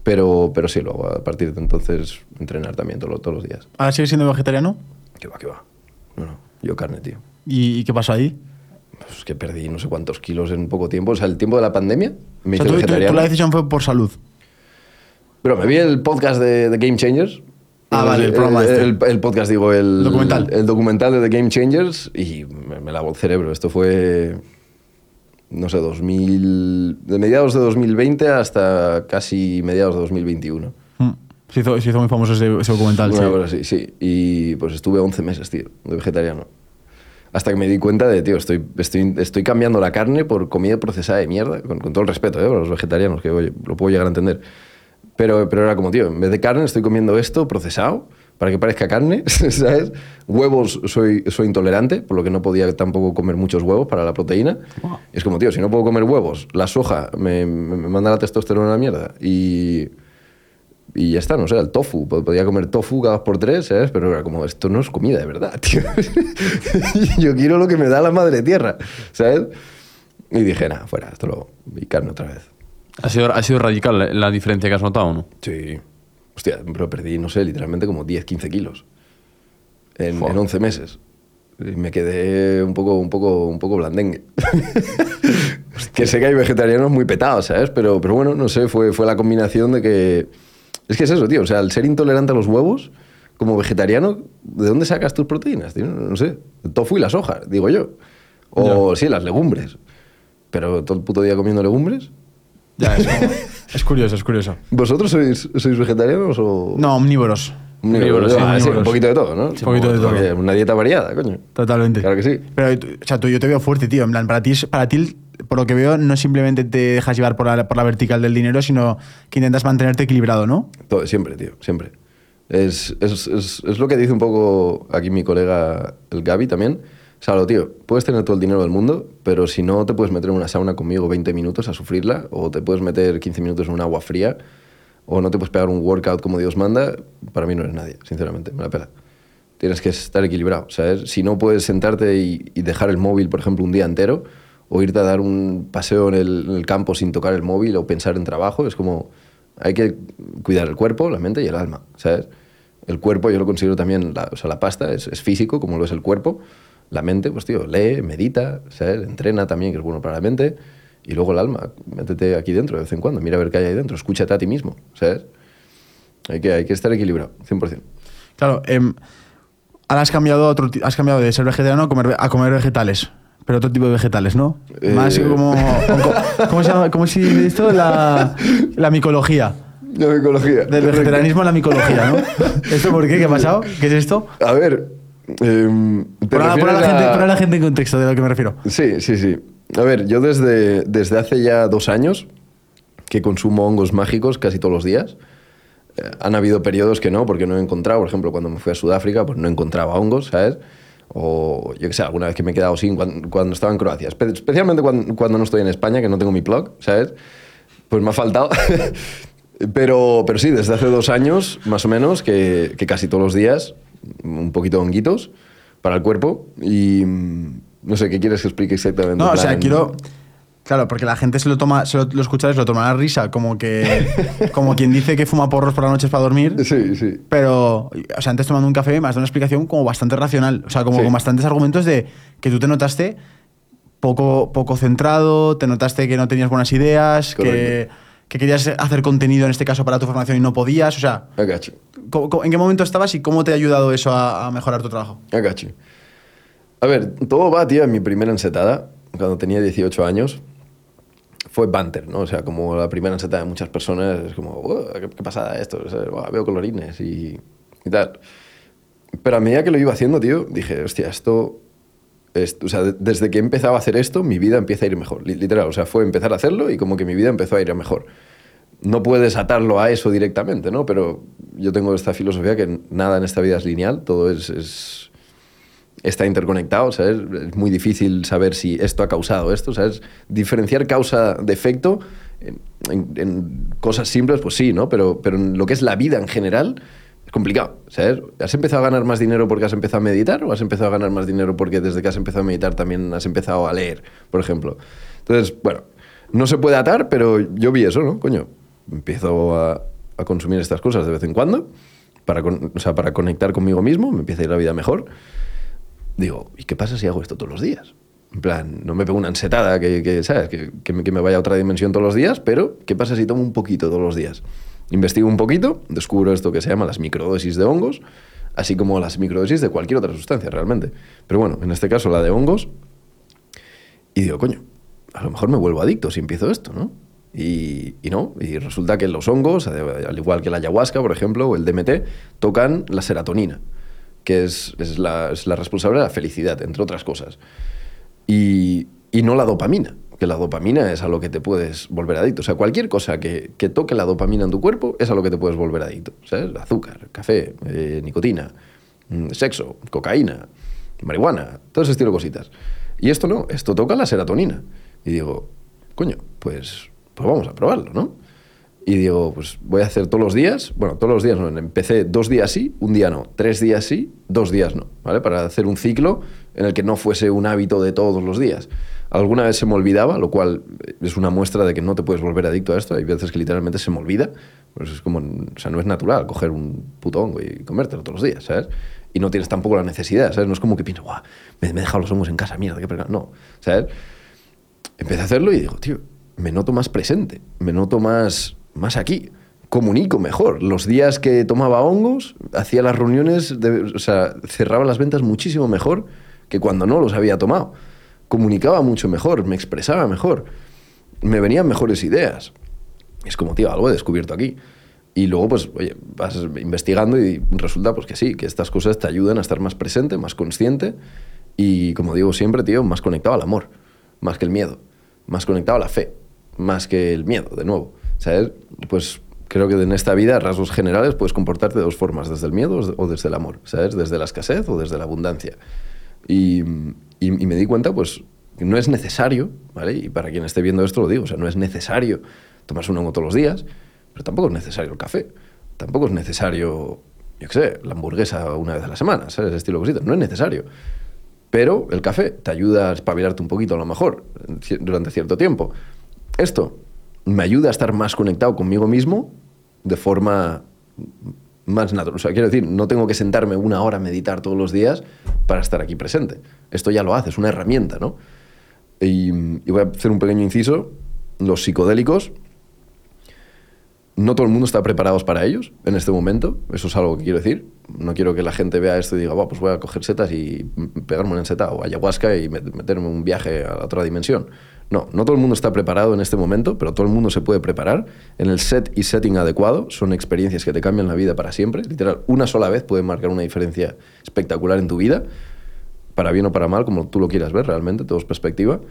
Pero, pero sí, luego a partir de entonces entrenar también todos, todos los días. ¿Ahora sigues siendo vegetariano? Que va, que va. Bueno, yo carne, tío. ¿Y, qué pasó ahí? Pues que perdí no sé cuántos kilos en poco tiempo. O sea, el tiempo de la pandemia me hice tú, vegetariano. Tú, la decisión fue por salud. Pero me vi el podcast de, de Game Changers Ah, vale, el programa este. el, podcast, digo, el documental. El, documental de The Game Changers y me, lavó el cerebro. Esto fue, no sé, 2000, de mediados de 2020 hasta casi mediados de 2021. Mm. Se, hizo, se, hizo, muy famoso ese, documental. sí. sí, Y pues estuve 11 meses, tío, de vegetariano. Hasta que me di cuenta de, tío, estoy, estoy, estoy cambiando la carne por comida procesada de mierda, con, todo el respeto ¿eh? los vegetarianos, que oye, lo puedo llegar a entender pero, pero era como, tío, en vez de carne estoy comiendo esto procesado para que parezca carne, ¿sabes? Huevos soy, soy intolerante, por lo que no podía tampoco comer muchos huevos para la proteína. Y es como, tío, si no puedo comer huevos, la soja me, me, manda la testosterona a la mierda. Y, y ya está, no sé, el tofu. Podía comer tofu cada dos por tres, ¿sabes? Pero era como, esto no es comida de verdad, tío. Yo quiero lo que me da la madre tierra, ¿sabes? Y dije, nada, fuera, esto lo... Y carne otra vez. ¿Ha sido, ¿Ha sido radical la diferencia que has notado no? Sí. Hostia, pero perdí, no sé, literalmente como 10, 15 kilos en, en 11 meses. Y me quedé un poco, un poco, un poco blandengue. que sé que hay vegetarianos muy petados, ¿sabes? Pero, pero bueno, no sé, fue, fue la combinación de que... Es que es eso, tío. O sea, al ser intolerante a los huevos, como vegetariano, ¿de dónde sacas tus proteínas? Tío? No sé. El tofu y las hojas, digo yo. O sí, las legumbres. Pero todo el puto día comiendo legumbres. es, curioso, es curioso. ¿Vosotros sois, sois vegetarianos o...? No, omnívoros. Omnívoros, ah, sí, un poquito de todo, ¿no? un poquito de todo. Una dieta variada, coño. Totalmente. Claro que sí. Pero, o sea, tú, yo te veo fuerte, tío. En plan, para ti, para ti, por lo que veo, no simplemente te dejas llevar por la, por la vertical del dinero, sino que intentas mantenerte equilibrado, ¿no? Todo, siempre, tío, siempre. Es, es, es, es lo que dice un poco aquí mi colega el Gaby también. O sea, lo tío, puedes tener todo el dinero del mundo, pero si no te puedes meter en una sauna conmigo 20 minutos a sufrirla, o te puedes meter 15 minutos en un agua fría, o no te puedes pegar un workout como Dios manda, para mí no eres nadie, sinceramente, me la pela. Tienes que estar equilibrado, ¿sabes? Si no puedes sentarte y, dejar el móvil, por ejemplo, un día entero, o irte a dar un paseo en el, campo sin tocar el móvil o pensar en trabajo, es como hay que cuidar el cuerpo, la mente y el alma, ¿sabes? El cuerpo yo lo considero también, la, o sea, la pasta es físico, como lo es el cuerpo. La mente, pues tío, lee, medita, ¿sabes? Entrena también, que es bueno para la mente. Y luego el alma, métete aquí dentro de vez en cuando, mira a ver qué hay ahí dentro, escúchate a ti mismo, ¿sabes? Hay que, hay que estar equilibrado, 100%. Claro, em, ahora has cambiado, otro, has cambiado de ser vegetariano a comer, a comer vegetales. Pero otro tipo de vegetales, ¿no? Eh. Más como. co- ¿Cómo se llama? ¿Cómo se dice esto? La, la micología. La micología. Del vegetarianismo a la micología, ¿no? ¿Esto por qué? ¿Qué ha pasado? ¿Qué es esto? A ver, em, ¿te Pon a, pon a la gente, a- la gente en contexto de lo que me refiero. Sí, sí, sí. A ver, yo desde, desde hace ya dos años que consumo hongos mágicos casi todos los días. Eh, han habido periodos que no, porque no he encontrado, por ejemplo, cuando me fui a Sudáfrica, pues no encontraba hongos, ¿sabes? O yo qué sé, alguna vez que me he quedado sin cuando, cuando estaba en Croacia. Espe- especialmente cuando, cuando no estoy en España, que no tengo mi plug, ¿sabes? Pues me ha faltado. pero, pero sí, desde hace dos años, más o menos, que, que casi todos los días, un poquito de honguitos para el cuerpo. Y mm, no sé, ¿qué quieres que explique exactamente? No, o sea, quiero. Claro, porque la gente se lo toma, se lo, lo escucha y se lo toma a la risa, como que. como quien dice que fuma porros por las noches para dormir. Sí, sí. Pero, o sea, antes tomando un café me has dado una explicación como bastante racional. O sea, como Sí. con bastantes argumentos de que tú te notaste poco, poco centrado, te notaste que no tenías buenas ideas, Correcto. que querías hacer contenido en este caso para tu formación y no podías. O sea, I got you. ¿cómo- cómo- ¿en qué momento estabas y cómo te ha ayudado eso a, a mejorar tu trabajo? I got you. A ver, todo va, tío, en mi primera ensetada, cuando tenía 18 años, fue banter, ¿no? O sea, como la primera ensetada de muchas personas, es como, "Uah, ¿qué, qué pasada esto? O sea, "Buah, veo colorines y, y tal. Pero a medida que lo iba haciendo, tío, dije, hostia, esto- desde que he empezado a hacer esto, mi vida empieza a ir mejor, li- literal. O sea, fue empezar a hacerlo y como que mi vida empezó a ir a mejor. No puedes atarlo a eso directamente, ¿no? Pero yo tengo esta filosofía que nada en esta vida es lineal, todo es- es está interconectado, ¿sabes? Es muy difícil saber si esto ha causado esto, ¿sabes? Diferenciar causa de efecto en, en- cosas simples, pues sí, ¿no? Pero, pero en lo que es la vida en general complicado, ¿sabes? ¿Has empezado a ganar más dinero porque has empezado a meditar o has empezado a ganar más dinero porque desde que has empezado a meditar también has empezado a leer, por ejemplo? Entonces, bueno, no se puede atar, pero yo vi eso, ¿no? Coño, empiezo a, a consumir estas cosas de vez en cuando para, con- o sea, para conectar conmigo mismo, me empieza a ir la vida mejor digo, ¿y qué pasa si hago esto todos los días? En plan, no me pego una ensetada que, que, ¿sabes? Que, que me, que me vaya a otra dimensión todos los días, pero ¿qué pasa si tomo un poquito todos los días? Investigo un poquito, descubro esto que se llama las microdosis de hongos, así como las microdosis de cualquier otra sustancia realmente. Pero bueno, en este caso la de hongos, y digo, coño, a lo mejor me vuelvo adicto si empiezo esto, ¿no? Y, no, y resulta que los hongos, al igual que la ayahuasca, por ejemplo, o el DMT, tocan la serotonina, que es, la, es la responsable de la felicidad, entre otras cosas. Y no la dopamina, que la dopamina es a lo que te puedes volver adicto. O sea, cualquier cosa que, que toque la dopamina en tu cuerpo es a lo que te puedes volver adicto. ¿Sabes? Azúcar, café, eh, nicotina, mm, sexo, cocaína, marihuana, todo ese estilo de cositas. Y esto no, esto toca la serotonina. Y digo, coño, pues, pues vamos a probarlo, ¿no? Y digo, pues voy a hacer todos los días, bueno, todos los días no, empecé dos días sí, un día no, tres días sí, dos días no, ¿vale? Para hacer un ciclo en el que no fuese un hábito de todos los días. Alguna vez se me olvidaba, lo cual es una muestra de que no te puedes volver adicto a esto. Hay veces que literalmente se me olvida. Pues es como, o sea, no es natural coger un puto hongo y comértelo todos los días, ¿sabes? Y no tienes tampoco la necesidad, ¿sabes? No es como que piensas, guau, me, me he dejado los hongos en casa, mierda, qué pena. No, ¿sabes? Empecé a hacerlo y digo, tío, me noto más presente, me noto más, más aquí, comunico mejor. Los días que tomaba hongos, hacía las reuniones, de- o sea, cerraba las ventas muchísimo mejor que cuando no los había tomado. Comunicaba mucho mejor, me expresaba mejor, me venían mejores ideas. Es como, tío, algo he descubierto aquí. Y luego, pues, oye, vas investigando y resulta pues que sí, que estas cosas te ayudan a estar más presente, más consciente y, como digo siempre, tío, más conectado al amor, más que el miedo, más conectado a la fe, más que el miedo, de nuevo. ¿Sabes? Pues Creo que en esta vida, rasgos generales, puedes comportarte de dos formas, desde el miedo o desde el amor, ¿sabes? Desde la escasez o desde la abundancia. Y, y, me di cuenta, pues, que no es necesario, ¿vale? Y para quien esté viendo esto lo digo, o sea, no es necesario tomarse un hongo todos los días, pero tampoco es necesario el café, tampoco es necesario, yo qué sé, la hamburguesa una vez a la semana, ¿sabes? Estilo cositas, no es necesario. Pero el café te ayuda a espabilarte un poquito a lo mejor durante cierto tiempo. Esto me ayuda a estar más conectado conmigo mismo de forma más natural. O sea, quiero decir, no tengo que sentarme una hora a meditar todos los días para estar aquí presente. Esto ya lo hace, es una herramienta, ¿no? Y, y voy a hacer un pequeño inciso. Los psicodélicos, no todo el mundo está preparado para ellos en este momento. Eso es algo que quiero decir. No quiero que la gente vea esto y diga, pues voy a coger setas y pegarme una seta o ayahuasca y meterme un viaje a otra dimensión. No, no todo el mundo está preparado en este momento, pero todo el mundo se puede preparar en el set y setting adecuado. Son experiencias que te cambian la vida para siempre. Literal, una sola vez puede marcar una diferencia espectacular en tu vida, para bien o para mal, como tú lo quieras ver realmente, todo es perspectiva.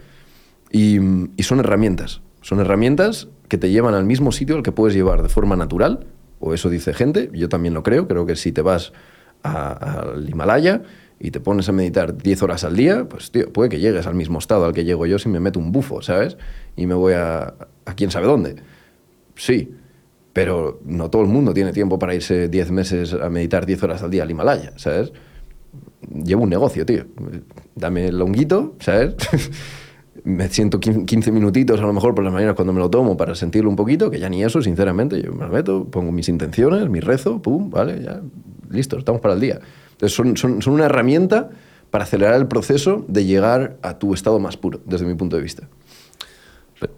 Y, y son herramientas. Son herramientas que te llevan al mismo sitio al que puedes llevar de forma natural, o eso dice gente, yo también lo creo, creo que si te vas al Himalaya y te pones a meditar 10 horas al día, pues tío, puede que llegues al mismo estado al que llego yo si me meto un bufo, ¿sabes? Y me voy a, quién sabe dónde. Sí, pero no todo el mundo tiene tiempo para irse 10 meses a meditar 10 horas al día al Himalaya, ¿sabes? Llevo un negocio, tío. Dame el honguito, ¿sabes? me siento 15 minutitos a lo mejor por las mañanas cuando me lo tomo para sentirlo un poquito, que ya ni eso, sinceramente, yo me lo meto, pongo mis intenciones, mi rezo, pum, vale, ya, listo, estamos para el día. Entonces son, son, son una herramienta para acelerar el proceso de llegar a tu estado más puro, desde mi punto de vista.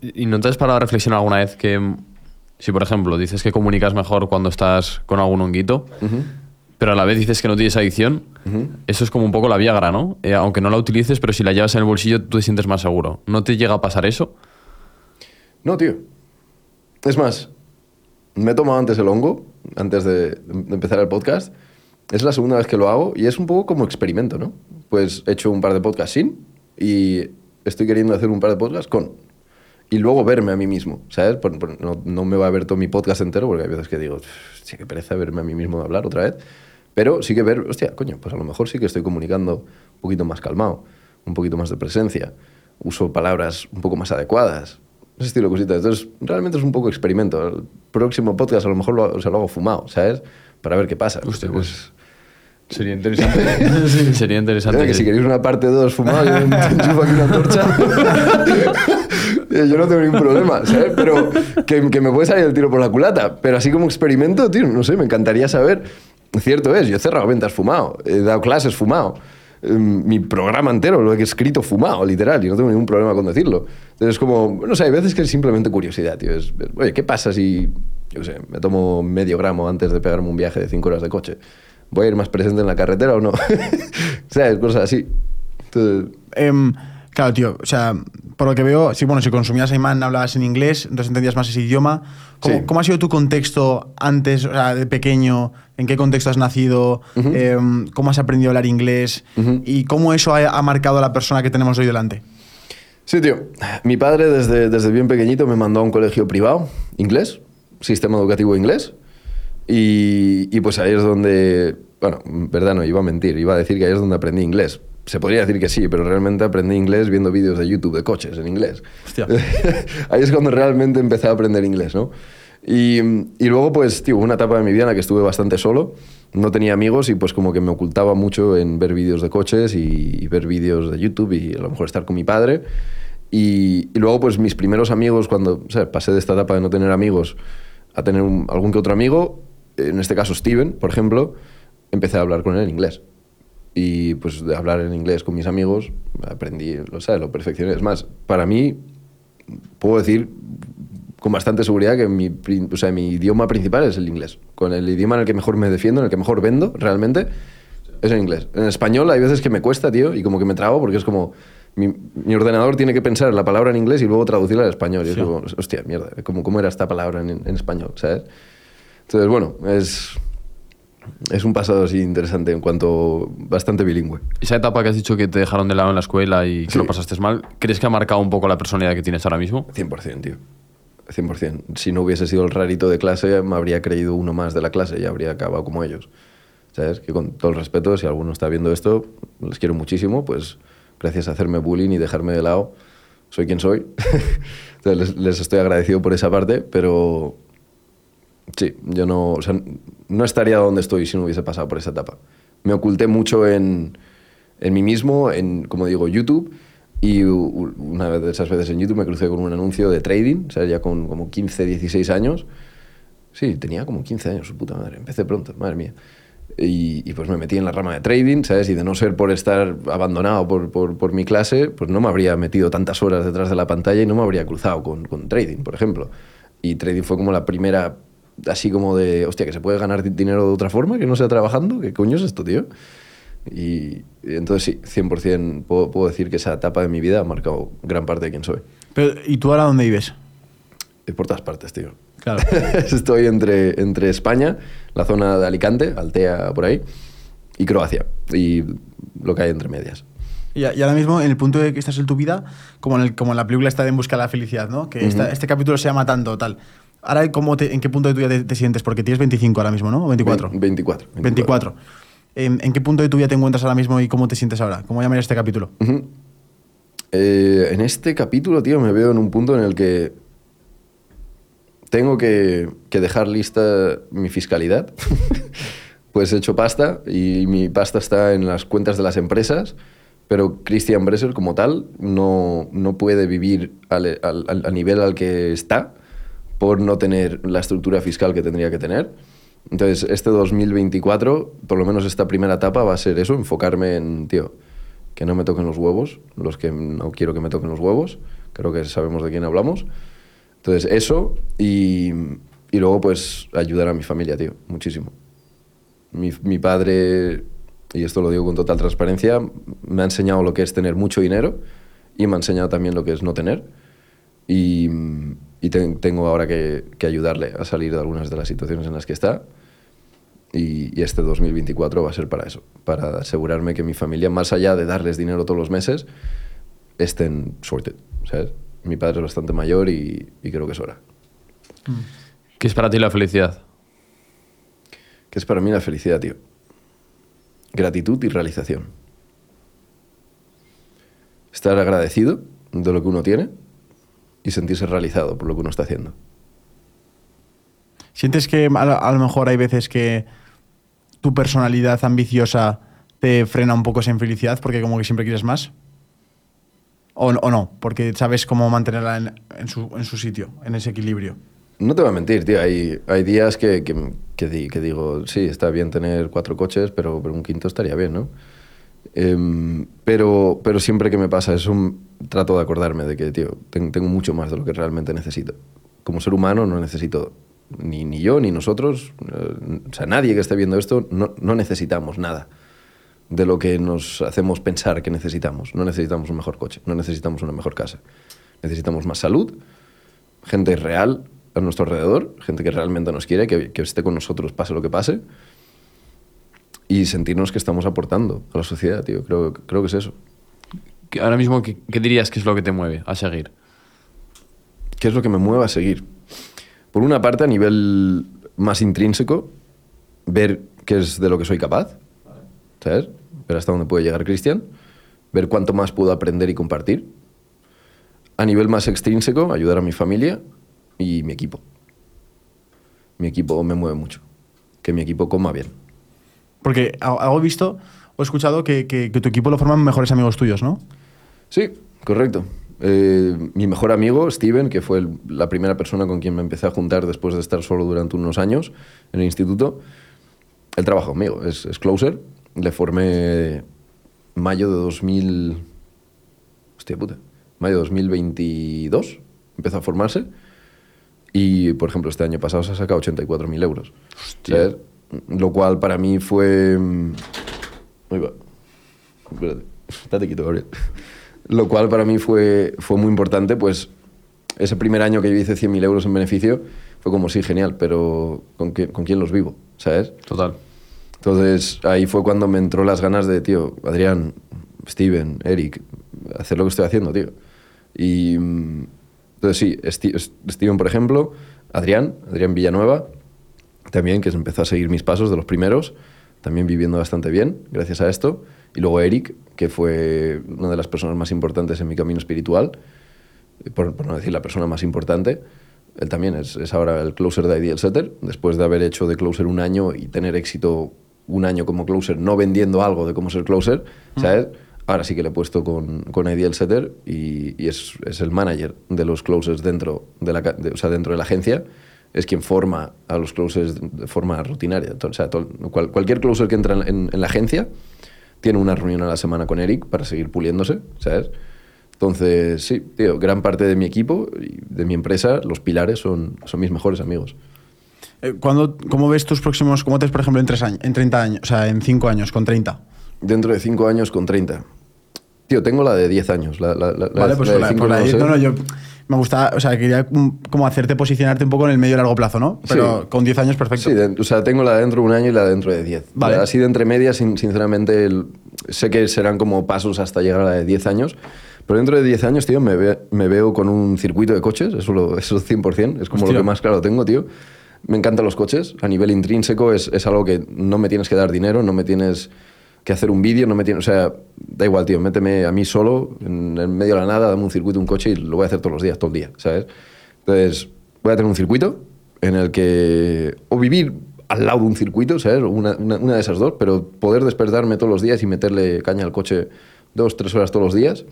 ¿Y no te has parado a reflexionar alguna vez que, si por ejemplo dices que comunicas mejor cuando estás con algún honguito, uh -huh pero a la vez dices que no tienes adicción, uh -huh. eso es como un poco la Viagra, ¿no? Eh, aunque no la utilices, pero si la llevas en el bolsillo, tú te sientes más seguro. ¿No te llega a pasar eso? No, tío. Es más, me he tomado antes el hongo, antes de, de, empezar el podcast. Es la segunda vez que lo hago y es un poco como experimento, ¿no? Pues he hecho un par de podcasts sin y estoy queriendo hacer un par de podcasts con. Y luego verme a mí mismo, ¿sabes? Por, por, no, no, me va a ver todo mi podcast entero porque hay veces que digo, sí que pereza verme a mí mismo hablar otra vez. Pero sí que ver, hostia, coño, pues a lo mejor sí que estoy comunicando un poquito más calmado, un poquito más de presencia, uso palabras un poco más adecuadas, ese estilo de cositas. Entonces, realmente es un poco experimento. El próximo podcast a lo mejor lo, o sea, lo hago fumado, ¿sabes? Para ver qué pasa. Hostia, pues... Sería interesante. sí. Sería interesante. que, que, si queréis una parte 2 fumada, yo enchufo aquí una torcha. yo no tengo ningún problema, ¿sabes? Pero que, que, me puede salir el tiro por la culata. Pero así como experimento, tío, no sé, me encantaría saber. Cierto es, yo he cerrado ventas fumado, he dado clases fumado. Mi programa entero lo he escrito fumado, literal, y no tengo ningún problema con decirlo. Entonces, como, no sé, hay veces que es simplemente curiosidad, tío. Es, oye, ¿qué pasa si, yo sé, me tomo medio gramo antes de pegarme un viaje de 5 horas de coche? ¿Voy a ir más presente en la carretera o no? ¿Sabes? Cosas así. Entonces... Um, claro, tío. O sea, por lo que veo, sí, bueno, si consumías Ayman, hablabas en inglés, entonces entendías más ese idioma. ¿Cómo, sí. ¿cómo ha sido tu contexto antes, o sea, de pequeño? ¿En qué contexto has nacido? Uh -huh. eh, ¿Cómo has aprendido a hablar inglés? Uh -huh. ¿Y cómo eso ha, ha, marcado a la persona que tenemos hoy delante? Sí, tío. Mi padre desde, desde bien pequeñito me mandó a un colegio privado, inglés, sistema educativo inglés. Y, y, pues ahí es donde, bueno, verdad no, iba a mentir, iba a decir que ahí es donde aprendí inglés. Se podría decir que sí, pero realmente aprendí inglés viendo vídeos de YouTube de coches en inglés. Hostia. ahí es cuando realmente empecé a aprender inglés, ¿no? Y, y, luego, pues, tío, una etapa de mi vida en la que estuve bastante solo, no tenía amigos y pues como que me ocultaba mucho en ver vídeos de coches y, y ver vídeos de YouTube y a lo mejor estar con mi padre. Y, y luego, pues, mis primeros amigos, cuando o sea, pasé de esta etapa de no tener amigos a tener un, algún que otro amigo, en este caso Steven, por ejemplo, empecé a hablar con él en inglés. Y pues de hablar en inglés con mis amigos, aprendí, lo sé, lo perfeccioné. Es más, para mí, puedo decir con bastante seguridad que mi, o sea, mi idioma principal es el inglés. Con el idioma en el que mejor me defiendo, en el que mejor vendo, realmente, es el inglés. En español hay veces que me cuesta, tío, y como que me trago porque es como... Mi, mi, ordenador tiene que pensar la palabra en inglés y luego traducirla al español. Y es como, hostia, mierda, ¿cómo, cómo era esta palabra en, en español? ¿Sabes? Entonces, bueno, es, es un pasado así interesante en cuanto bastante bilingüe. Esa etapa que has dicho que te dejaron de lado en la escuela y que sí. lo pasaste mal, ¿crees que ha marcado un poco la personalidad que tienes ahora mismo? 100%, tío. 100%. Si no hubiese sido el rarito de clase, me habría creído uno más de la clase y habría acabado como ellos. ¿Sabes? Que con todo el respeto, si alguno está viendo esto, les quiero muchísimo, pues gracias a hacerme bullying y dejarme de lado, soy quien soy. Entonces les, les estoy agradecido por esa parte, pero sí, yo no, o sea, no estaría donde estoy si no hubiese pasado por esa etapa. Me oculté mucho en, en mí mismo, en, como digo, YouTube. Y una de esas veces en YouTube me crucé con un anuncio de trading, o sea, ya con como 15, 16 años. Sí, tenía como 15 años, su puta madre. Empecé pronto, madre mía. Y, y pues me metí en la rama de trading, ¿sabes? Y de no ser por estar abandonado por, por, por mi clase, pues no me habría metido tantas horas detrás de la pantalla y no me habría cruzado con, con trading, por ejemplo. Y trading fue como la primera, así como de, hostia, que se puede ganar di- dinero de otra forma, que no sea trabajando. ¿Qué coño es esto, tío? Y, y entonces sí, 100% puedo, puedo decir que esa etapa de mi vida ha marcado gran parte de quién soy. Pero, ¿Y tú ahora dónde vives? Y por todas partes, tío. Claro. Estoy entre, entre España, la zona de Alicante, Altea por ahí, y Croacia. Y lo que hay entre medias. Y, y ahora mismo, en el punto de que estás en tu vida, como en, el- como en la película está de En busca de la felicidad, ¿no? Que esta- este capítulo se llama tanto, tal. Ahora, ¿cómo te- ¿en qué punto de tu vida te, te sientes? Porque tienes 25 ahora mismo, ¿no? ¿O 24? Ve- 24. 24. ¿En, en qué punto de tu vida te encuentras ahora mismo y cómo te sientes ahora? ¿Cómo llamarías este capítulo? Ujú. Eh, en este capítulo, tío, me veo en un punto en el que tengo que, que dejar lista mi fiscalidad. pues he hecho pasta y mi pasta está en las cuentas de las empresas, pero Christian Bresser como tal no, no puede vivir al- al- al nivel al que está por no tener la estructura fiscal que tendría que tener. Entonces, este 2024, por lo menos esta primera etapa, va a ser eso, enfocarme en, tío, que no me toquen los huevos, los que no quiero que me toquen los huevos, creo que sabemos de quién hablamos. Entonces, eso y, y luego, pues, ayudar a mi familia, tío, muchísimo. Mi, mi padre, y esto lo digo con total transparencia, me ha enseñado lo que es tener mucho dinero y me ha enseñado también lo que es no tener. Y, y ten- tengo ahora que, que ayudarle a salir de algunas de las situaciones en las que está. Y, y este 2024 va a ser para eso, para asegurarme que mi familia, más allá de darles dinero todos los meses, estén sorted. ¿sabes? Mi padre es bastante mayor y, y creo que es hora. ¿Qué es para ti la felicidad? ¿Qué es para mí la felicidad, tío? Gratitud y realización. Estar agradecido de lo que uno tiene y sentirse realizado por lo que uno está haciendo. ¿Sientes que a lo, mejor hay veces que tu personalidad ambiciosa te frena un poco esa infelicidad porque como que siempre quieres más? ¿O, o no? Porque sabes cómo mantenerla en, en su, en su sitio, en ese equilibrio. No te voy a mentir, tío. Hay, hay días que, que, que di- que digo, sí, está bien tener cuatro coches, pero, pero un quinto estaría bien, ¿no? Em, pero, pero siempre que me pasa eso, trato de acordarme de que, tío, ten- tengo mucho más de lo que realmente necesito. Como ser humano no necesito ni, ni yo ni nosotros, eh, o sea, nadie que esté viendo esto, no, no necesitamos nada de lo que nos hacemos pensar que necesitamos. No necesitamos un mejor coche, no necesitamos una mejor casa. Necesitamos más salud, gente real a nuestro alrededor, gente que realmente nos quiere, que, que esté con nosotros pase lo que pase, y sentirnos que estamos aportando a la sociedad, tío. Creo, creo que es eso. ¿Qué- Ahora mismo, ¿qué, qué dirías que es lo que te mueve a seguir? ¿Qué es lo que me mueve a seguir? Por una parte, a nivel más intrínseco, ver qué es de lo que soy capaz, ¿sabes? Ver hasta dónde puede llegar Cristian, ver cuánto más puedo aprender y compartir. A nivel más extrínseco, ayudar a mi familia y mi equipo. Mi equipo me mueve mucho. Que mi equipo coma bien. Porque algo he visto o he escuchado que, que- que tu equipo lo forman mejores amigos tuyos, ¿no? Sí, correcto. Eh, mi mejor amigo, Steven, que fue el- la primera persona con quien me empecé a juntar después de estar solo durante unos años en el instituto, él trabaja conmigo, es, es closer. Le formé mayo de 2000... Hostia puta. Mayo de 2022 empezó a formarse. Y, por ejemplo, este año pasado se ha sacado 84.000 euros. ¿sabes? Lo cual para mí fue... mm, Uy, va. Espérate. Quieto, Gabriel. Lo cual para mí fue, fue muy importante, pues ese primer año que yo hice 100.000 euros en beneficio fue como, sí, genial, pero ¿con, qué- ¿con quién los vivo? ¿Sabes? Total. Entonces ahí fue cuando me entró las ganas de, tío, Adrián, Steven, Eric, hacer lo que estoy haciendo, tío. Y, mm, Entonces sí, Steven, por ejemplo, Adrián, Adrián Villanueva, también, que empezó a seguir mis pasos de los primeros, también viviendo bastante bien gracias a esto. Y luego Eric, que fue una de las personas más importantes en mi camino espiritual, por, por no decir la persona más importante. Él también es, es ahora el closer de Ideal Setter, después de haber hecho de closer un año y tener éxito un año como closer, no vendiendo algo de cómo ser closer, ¿sabes? Ahora sí que le he puesto con, con Ideal Setter y, y es, es el manager de los closers dentro de, la, de- o sea, dentro de la agencia. Es quien forma a los closers de forma rutinaria. O sea, todo- cual- cualquier closer que entra en, en la agencia tiene una reunión a la semana con Eric para seguir puliéndose, ¿sabes? Entonces, sí, tío, gran parte de mi equipo y de mi empresa, los pilares son, son mis mejores amigos. Eh, ¿cuándo- ¿Cómo ves tus próximos, cómo te ves, por ejemplo, en, tres años, en 30 años, o sea, en 5 años, con 30? Dentro de 5 años con 30. Tío, tengo la de 10 años. La, la, la- vale, pues la de la- cinco por la no diez- sé. no, no, yo me gusta, o sea, quería como hacerte posicionarte un poco en el medio y largo plazo, ¿no? Pero Sí. con 10 años, perfecto. Sí, de- o sea, tengo la de dentro de un año y la de dentro de 10. Vale. Así de entre medias, sin- sinceramente, el- sé que serán como pasos hasta llegar a la de 10 años. Pero dentro de 10 años, tío, me, ve- me veo con un circuito de coches, eso, lo, eso es 100%, es como Hostia. lo que más claro tengo, tío. Me encantan los coches, a nivel intrínseco es, es algo que no me tienes que dar dinero, no me tienes que hacer un vídeo, no me tienes, o sea, da igual, tío, méteme a mí solo, en el medio de la nada, dame un circuito, un coche y lo voy a hacer todos los días, todo el día, ¿sabes? Entonces, voy a tener un circuito en el que, o vivir al lado de un circuito, ¿sabes? Una, una, de esas dos, pero poder despertarme todos los días y meterle caña al coche dos, tres horas todos los días.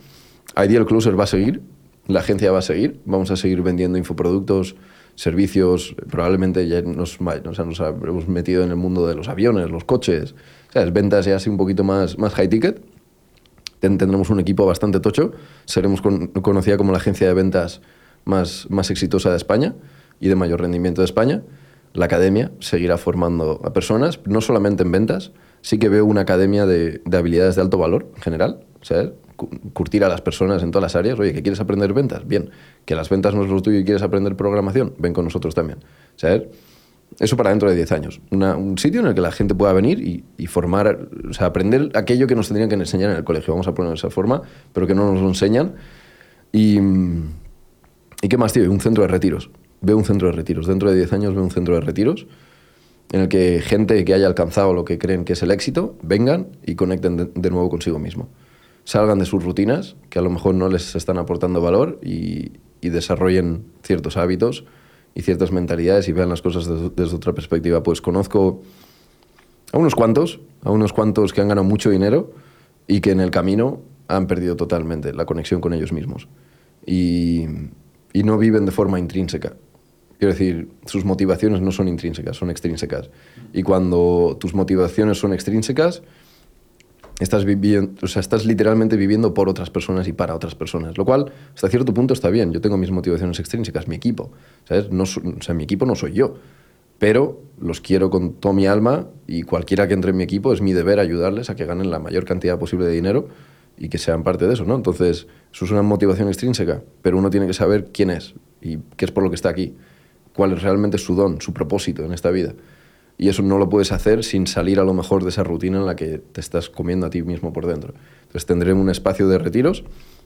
Ideal Closer va a seguir, la agencia va a seguir, vamos a seguir vendiendo infoproductos, servicios, probablemente ya nos, o nos habremos metido en el mundo de los aviones, los coches, ¿sabes? ventas ya así un poquito más, más high ticket. Ten- Tendremos un equipo bastante tocho, seremos con- conocida como la agencia de ventas más, más exitosa de España y de mayor rendimiento de España. La academia seguirá formando a personas, no solamente en ventas, sí que veo una academia de, de habilidades de alto valor en general, ¿sabes? Cu- Curtir a las personas en todas las áreas. Oye, ¿que quieres aprender ventas? Bien. ¿Que las ventas no es lo tuyo y quieres aprender programación? Ven con nosotros también, ¿sabes? Eso para dentro de 10 años. Un sitio en el que la gente pueda venir y, formar, o sea, aprender aquello que nos tendrían que enseñar en el colegio, vamos a ponerlo de esa forma, pero que no nos lo enseñan. Y, ¿y qué más, tío? Un centro de retiros. Veo un centro de retiros. Dentro de 10 años veo un centro de retiros en el que gente que haya alcanzado lo que creen que es el éxito, vengan y conecten de, nuevo consigo mismo. Salgan de sus rutinas, que a lo mejor no les están aportando valor, y desarrollen ciertos hábitos y ciertas mentalidades y vean las cosas desde, otra perspectiva. Pues conozco a unos cuantos, a unos cuantos que han ganado mucho dinero y que en el camino han perdido totalmente la conexión con ellos mismos. Y no viven de forma intrínseca. Quiero decir, sus motivaciones no son intrínsecas, son extrínsecas. Y cuando tus motivaciones son extrínsecas, estás, viviendo, o sea, estás literalmente viviendo por otras personas y para otras personas. Lo cual, hasta cierto punto, está bien. Yo tengo mis motivaciones extrínsecas, mi equipo. ¿sabes? No, o sea, mi equipo no soy yo. Pero los quiero con toda mi alma y cualquiera que entre en mi equipo es mi deber ayudarles a que ganen la mayor cantidad posible de dinero y que sean parte de eso, ¿no? Entonces, eso es una motivación extrínseca, pero uno tiene que saber quién es y qué es por lo que está aquí, cuál es realmente su don, su propósito en esta vida. Y eso no lo puedes hacer sin salir a lo mejor de esa rutina en la que te estás comiendo a ti mismo por dentro. Entonces tendré un espacio de retiros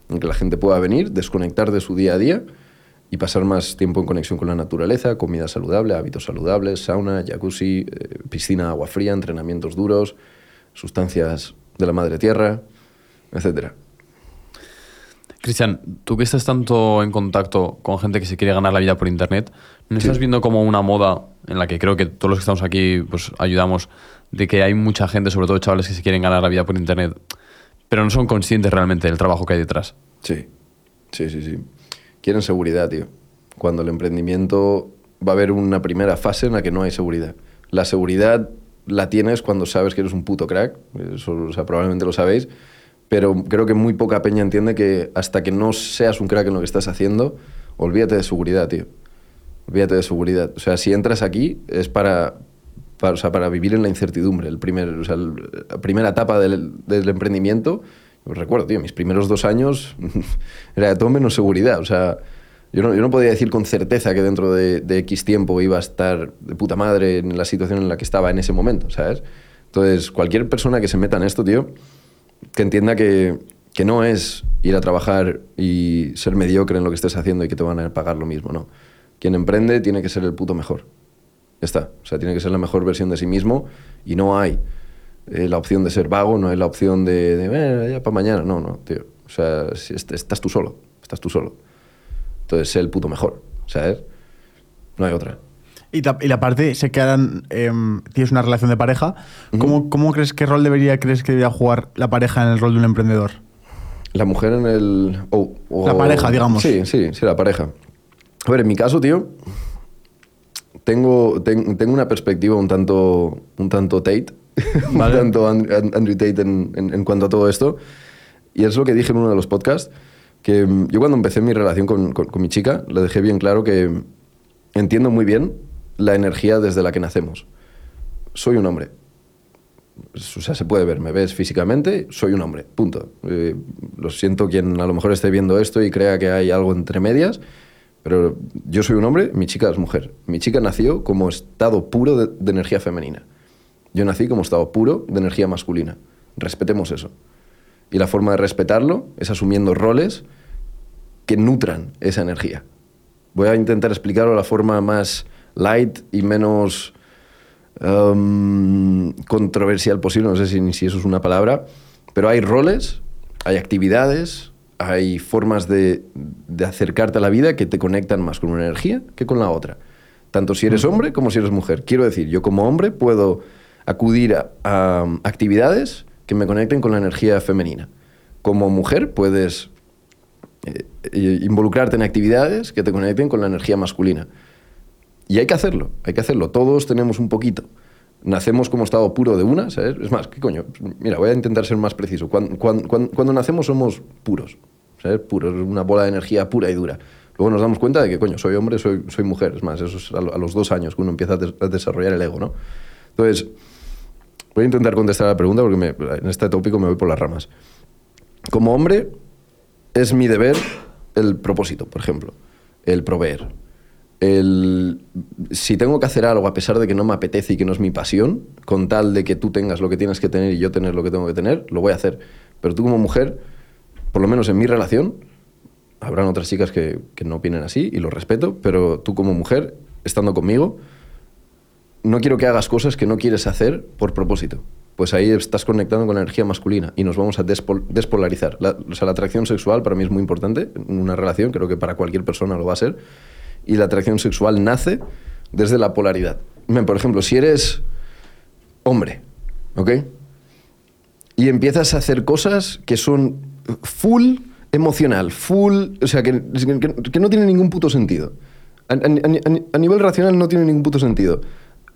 en que la gente pueda venir, desconectar de su día a día y pasar más tiempo en conexión con la naturaleza, comida saludable, hábitos saludables, sauna, jacuzzi, eh, piscina, agua fría, entrenamientos duros, sustancias de la madre tierra, etcétera. Cristian, tú que estás tanto en contacto con gente que se quiere ganar la vida por internet, ¿no estás viendo como una moda en la que creo que todos los que estamos aquí pues ayudamos de que hay mucha gente, sobre todo chavales que se quieren ganar la vida por internet, pero no son conscientes realmente del trabajo que hay detrás? Sí, sí, sí, sí. Quieren seguridad, tío. Cuando el emprendimiento va a haber una primera fase en la que no hay seguridad. La seguridad la tienes cuando sabes que eres un puto crack, eso o sea, probablemente lo sabéis, pero creo que muy poca peña entiende que hasta que no seas un crack en lo que estás haciendo, olvídate de seguridad, tío. Olvídate de seguridad. O sea, si entras aquí es para, para, vivir en la incertidumbre. El primer, o la primera etapa del, del emprendimiento, recuerdo, tío, mis primeros dos años era de todo menos seguridad. O sea, yo no, yo no podía decir con certeza que dentro de, de X tiempo iba a estar de puta madre en la situación en la que estaba en ese momento, ¿sabes? Entonces, cualquier persona que se meta en esto, tío, que entienda que, que no es ir a trabajar y ser mediocre en lo que estés haciendo y que te van a pagar lo mismo, no. Quien emprende tiene que ser el puto mejor. Ya está. O sea, tiene que ser la mejor versión de sí mismo y no hay eh, la opción de ser vago, no hay la opción de, de "Eh, ya para mañana. No, no, tío. O sea, estás tú solo. Estás tú solo. Entonces, sé el puto mejor. ¿Sabes? No hay otra. Y, ta- y la parte, sé que ahora em, tienes una relación de pareja. ¿Cómo, cómo crees qué rol debería crees que debería jugar la pareja en el rol de un emprendedor? La mujer en el. o- o- La pareja, digamos. Sí, sí, sí, la pareja. A ver, en mi caso, tío, tengo, ten- tengo una perspectiva un tanto, un tanto Tate, Vale. un tanto And- And- Andrew Tate en, en- en cuanto a todo esto. Y es lo que dije en uno de los podcasts, que mm, yo cuando empecé mi relación con, con- con mi chica, le dejé bien claro que entiendo muy bien la energía desde la que nacemos. Soy un hombre. O sea, se puede ver, me ves físicamente, soy un hombre, punto. Eh, lo siento quien a lo mejor esté viendo esto y crea que hay algo entre medias, pero yo soy un hombre, mi chica es mujer. Mi chica nació como estado puro de, de energía femenina. Yo nací como estado puro de energía masculina. Respetemos eso. Y la forma de respetarlo es asumiendo roles que nutran esa energía. Voy a intentar explicarlo de la forma más light y menos um, controversial posible, no sé si, eso es una palabra, pero hay roles, hay actividades, hay formas de, de acercarte a la vida que te conectan más con una energía que con la otra. Tanto si eres hombre como si eres mujer. Quiero decir, yo como hombre puedo acudir a, a actividades que me conecten con la energía femenina. Como mujer puedes eh, eh, involucrarte en actividades que te conecten con la energía masculina. Y hay que hacerlo, hay que hacerlo. Todos tenemos un poquito. Nacemos como estado puro de una, ¿sabes? Es más, ¿qué coño? Mira, voy a intentar ser más preciso. Cuando, nacemos somos puros, ¿sabes? Puros, una bola de energía pura y dura. Luego nos damos cuenta de que, coño, soy hombre, soy, mujer. Es más, eso es a, lo- a los dos años que uno empieza a, des- a desarrollar el ego, ¿no? Entonces, voy a intentar contestar a la pregunta porque en este tópico me voy por las ramas. Como hombre, es mi deber el propósito, por ejemplo, el proveer. El, si tengo que hacer algo a pesar de que no me apetece y que no es mi pasión, con tal de que tú tengas lo que tienes que tener y yo tener lo que tengo que tener, lo voy a hacer. Pero tú como mujer, por lo menos en mi relación, habrán otras chicas que, no opinen así y lo respeto, pero tú como mujer, estando conmigo, no quiero que hagas cosas que no quieres hacer por propósito. Pues ahí estás conectando con la energía masculina y nos vamos a despol- despolarizar. La, o sea, la atracción sexual para mí es muy importante en una relación, creo que para cualquier persona lo va a ser. Y la atracción sexual nace desde la polaridad. Por ejemplo, si eres hombre, ¿ok? Y empiezas a hacer cosas que son full emocional, full, o sea, que, que- no tienen ningún puto sentido. A, nivel racional no tiene ningún puto sentido.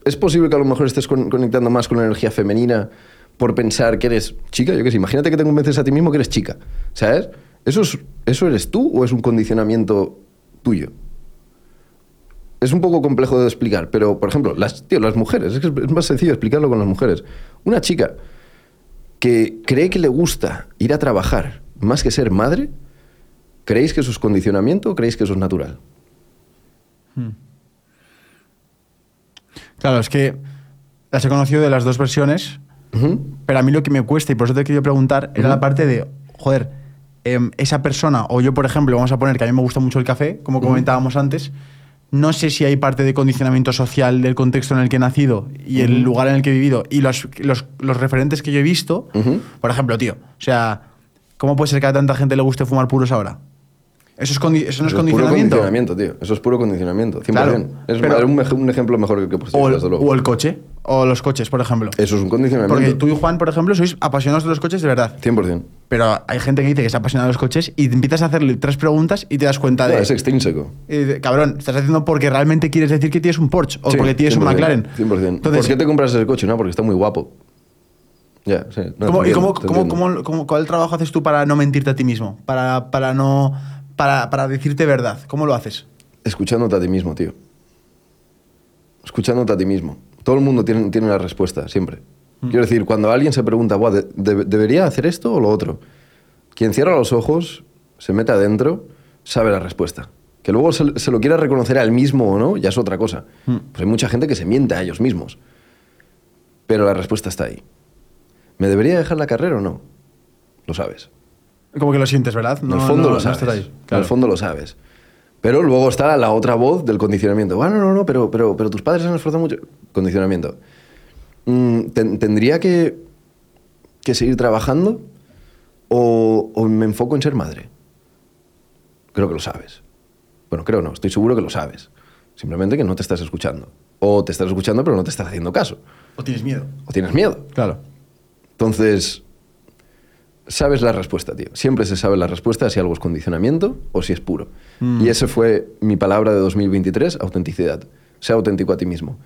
Es posible que a lo mejor estés con- conectando más con la energía femenina por pensar que eres chica, yo qué sé, imagínate que te convences a ti mismo que eres chica, ¿sabes? ¿Eso, es, ¿Eso eres tú o es un condicionamiento tuyo? Es un poco complejo de explicar, pero, por ejemplo, las, tío, las mujeres, es, que es más sencillo explicarlo con las mujeres. Una chica que cree que le gusta ir a trabajar más que ser madre, ¿creéis que eso es condicionamiento o creéis que eso es natural? Claro, es que las he conocido de las dos versiones, pero a mí lo que me cuesta, y por eso te quería preguntar, era la parte de, joder, em, esa persona, o yo, por ejemplo, vamos a poner que a mí me gusta mucho el café, como comentábamos antes, no sé si hay parte de condicionamiento social del contexto en el que he nacido y el lugar en el que he vivido y los, los, los referentes que yo he visto. Por ejemplo, tío, o sea, ¿cómo puede ser que a tanta gente le guste fumar puros ahora? ¿Eso, es condi- eso no es Eso puro condicionamiento? condicionamiento, tío. Eso es puro condicionamiento, 100%. Claro, es pero- un, ej- un ejemplo mejor que el que puesto, O el, desde luego. o el coche, o los coches, por ejemplo. Eso es un condicionamiento. Porque tú y Juan, por ejemplo, sois apasionados de los coches de verdad. 100%. Pero hay gente que dice que es apasionada de los coches y te empiezas a hacerle tres preguntas y te das cuenta No, de. es extrínseco. de, Cabrón, estás haciendo porque realmente quieres decir que tienes un Porsche o Sí, porque tienes un 100%, McLaren. 100%. Entonces, ¿Por qué te compras ese coche? No, porque está muy guapo. Ya, sí. No, ¿cómo- ¿y cómo, cómo- cómo- cuál trabajo haces tú para no mentirte a ti mismo? Para, para no. Para, para decirte verdad. ¿Cómo lo haces? Escuchándote a ti mismo, tío. Escuchándote a ti mismo. Todo el mundo tiene, tiene la respuesta, siempre. Quiero decir, cuando alguien se pregunta, "Buah, de- de- ¿debería hacer esto o lo otro? Quien cierra los ojos, se mete adentro, sabe la respuesta. Que luego se, se lo quiera reconocer a él mismo o no, ya es otra cosa. Pues hay mucha gente que se miente a ellos mismos. Pero la respuesta está ahí. ¿Me debería dejar la carrera o no? Lo sabes. Como que lo sientes, ¿verdad? en el fondo no- lo no sabes. ahí. En el fondo lo sabes. Pero luego está la otra voz del condicionamiento. Bueno, no, no, pero, pero, pero tus padres se han esforzado mucho. Condicionamiento. Mm, ten- ¿Tendría que, que seguir trabajando o, o me enfoco en ser madre? Creo que lo sabes. Bueno, creo no, estoy seguro que lo sabes. Simplemente que no te estás escuchando. O te estás escuchando pero no te estás haciendo caso. ¿O tienes miedo? O tienes miedo. Claro. Entonces, sabes la respuesta, tío. Siempre se sabe la respuesta si algo es condicionamiento o si es puro. Mm. Y esa fue mi palabra de 2023, autenticidad. Sea auténtico a ti mismo.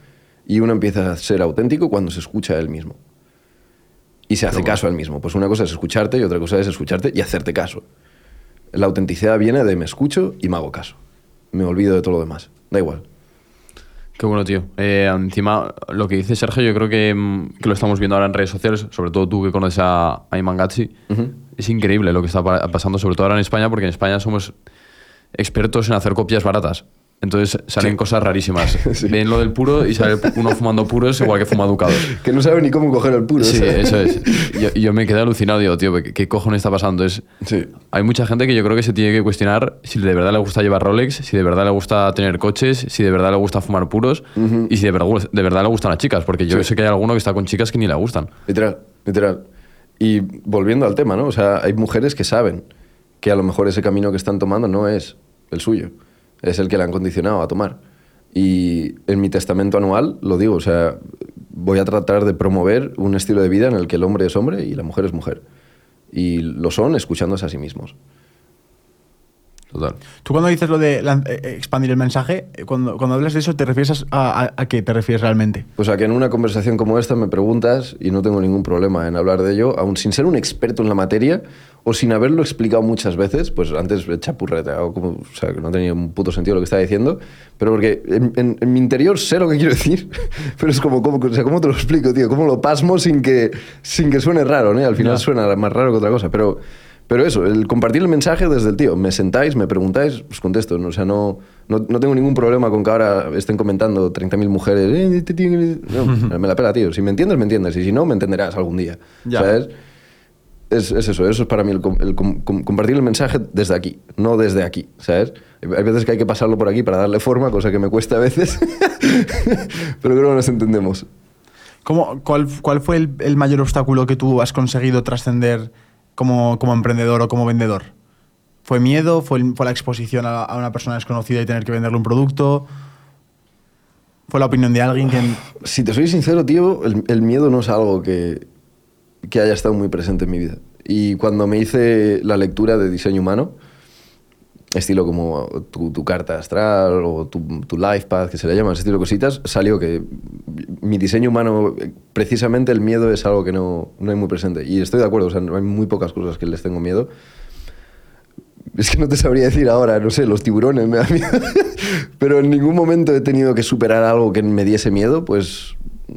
Y uno empieza a ser auténtico cuando se escucha a él mismo. Y se hace bueno. caso a él mismo. Pues una cosa es escucharte y otra cosa es escucharte y hacerte caso. La autenticidad viene de me escucho y me hago caso. Me olvido de todo lo demás. Da igual. Qué bueno, tío. Eh, encima, lo que dice Sergio, yo creo que, mm, que lo estamos viendo ahora en redes sociales, sobre todo tú que conoces a, a Iman Gatsi. Es increíble lo que está pa- pasando, sobre todo ahora en España, porque en España somos expertos en hacer copias baratas. Entonces salen Sí. cosas rarísimas. Sí. Ven lo del puro y sale uno fumando puros igual que fuma ducados. Que no sabe ni cómo coger el puro. Sí, ¿sabes? eso es. Yo, yo me quedé alucinado, digo, tío, ¿qué, qué cojones está pasando? Es, Sí. hay mucha gente que yo creo que se tiene que cuestionar si de verdad le gusta llevar Rolex, si de verdad le gusta tener coches, si de verdad le gusta fumar puros y si de verdad, de verdad le gustan las chicas, porque yo sé que hay alguno que está con chicas que ni le gustan. Literal, literal. Y volviendo al tema, ¿no? O sea, hay mujeres que saben que a lo mejor ese camino que están tomando no es el suyo, es el que le han condicionado a tomar. Y en mi testamento anual lo digo, o sea, voy a tratar de promover un estilo de vida en el que el hombre es hombre y la mujer es mujer. Y lo son escuchándose a sí mismos. Total. Tú cuando dices lo de eh, eh, expandir el mensaje, eh, cuando, cuando hablas de eso, ¿te refieres a, a- a qué te refieres realmente? O sea, que en una conversación como esta me preguntas y no tengo ningún problema en hablar de ello, aun sin ser un experto en la materia o sin haberlo explicado muchas veces, pues antes he chapurreteado, como, o sea, que no tenía un puto sentido lo que estaba diciendo, pero porque en, en- en mi interior sé lo que quiero decir, pero es como, como, o sea, ¿cómo te lo explico, tío? ¿Cómo lo pasmo sin que, sin que suene raro, ¿no? Al final Ya. suena más raro que otra cosa, pero... Pero eso, el compartir el mensaje desde el tío. Me sentáis, me preguntáis, pues contesto. ¿no? O sea, no, no, no tengo ningún problema con que ahora estén comentando 30.000 mujeres. "Eh, este tío que-". No, me la pela, tío. Si me entiendes, me entiendes. Y si no, me entenderás algún día. Ya. ¿Sabes? Es, es eso, eso es para mí el, com- el com- com- compartir el mensaje desde aquí, no desde aquí, ¿sabes? Hay veces que hay que pasarlo por aquí para darle forma, cosa que me cuesta a veces, pero creo que nos entendemos. ¿Cómo, cuál, ¿Cuál fue el, el mayor obstáculo que tú has conseguido trascender como, como emprendedor o como vendedor? ¿Fue miedo? ¿Fue, fue la exposición a, a una persona desconocida y tener que venderle un producto? ¿Fue la opinión de alguien que... Si te soy sincero, tío, el, el miedo no es algo que, que haya estado muy presente en mi vida. Y cuando me hice la lectura de diseño humano, estilo como tu, tu carta astral o tu, tu life path, que se le llama, ese estilo de cositas, salió que mi diseño humano, precisamente el miedo es algo que no, no hay muy presente. Y estoy de acuerdo, o sea, hay muy pocas cosas que les tengo miedo. Es que no te sabría decir ahora, no sé, los tiburones me da miedo. Pero en ningún momento he tenido que superar algo que me diese miedo, pues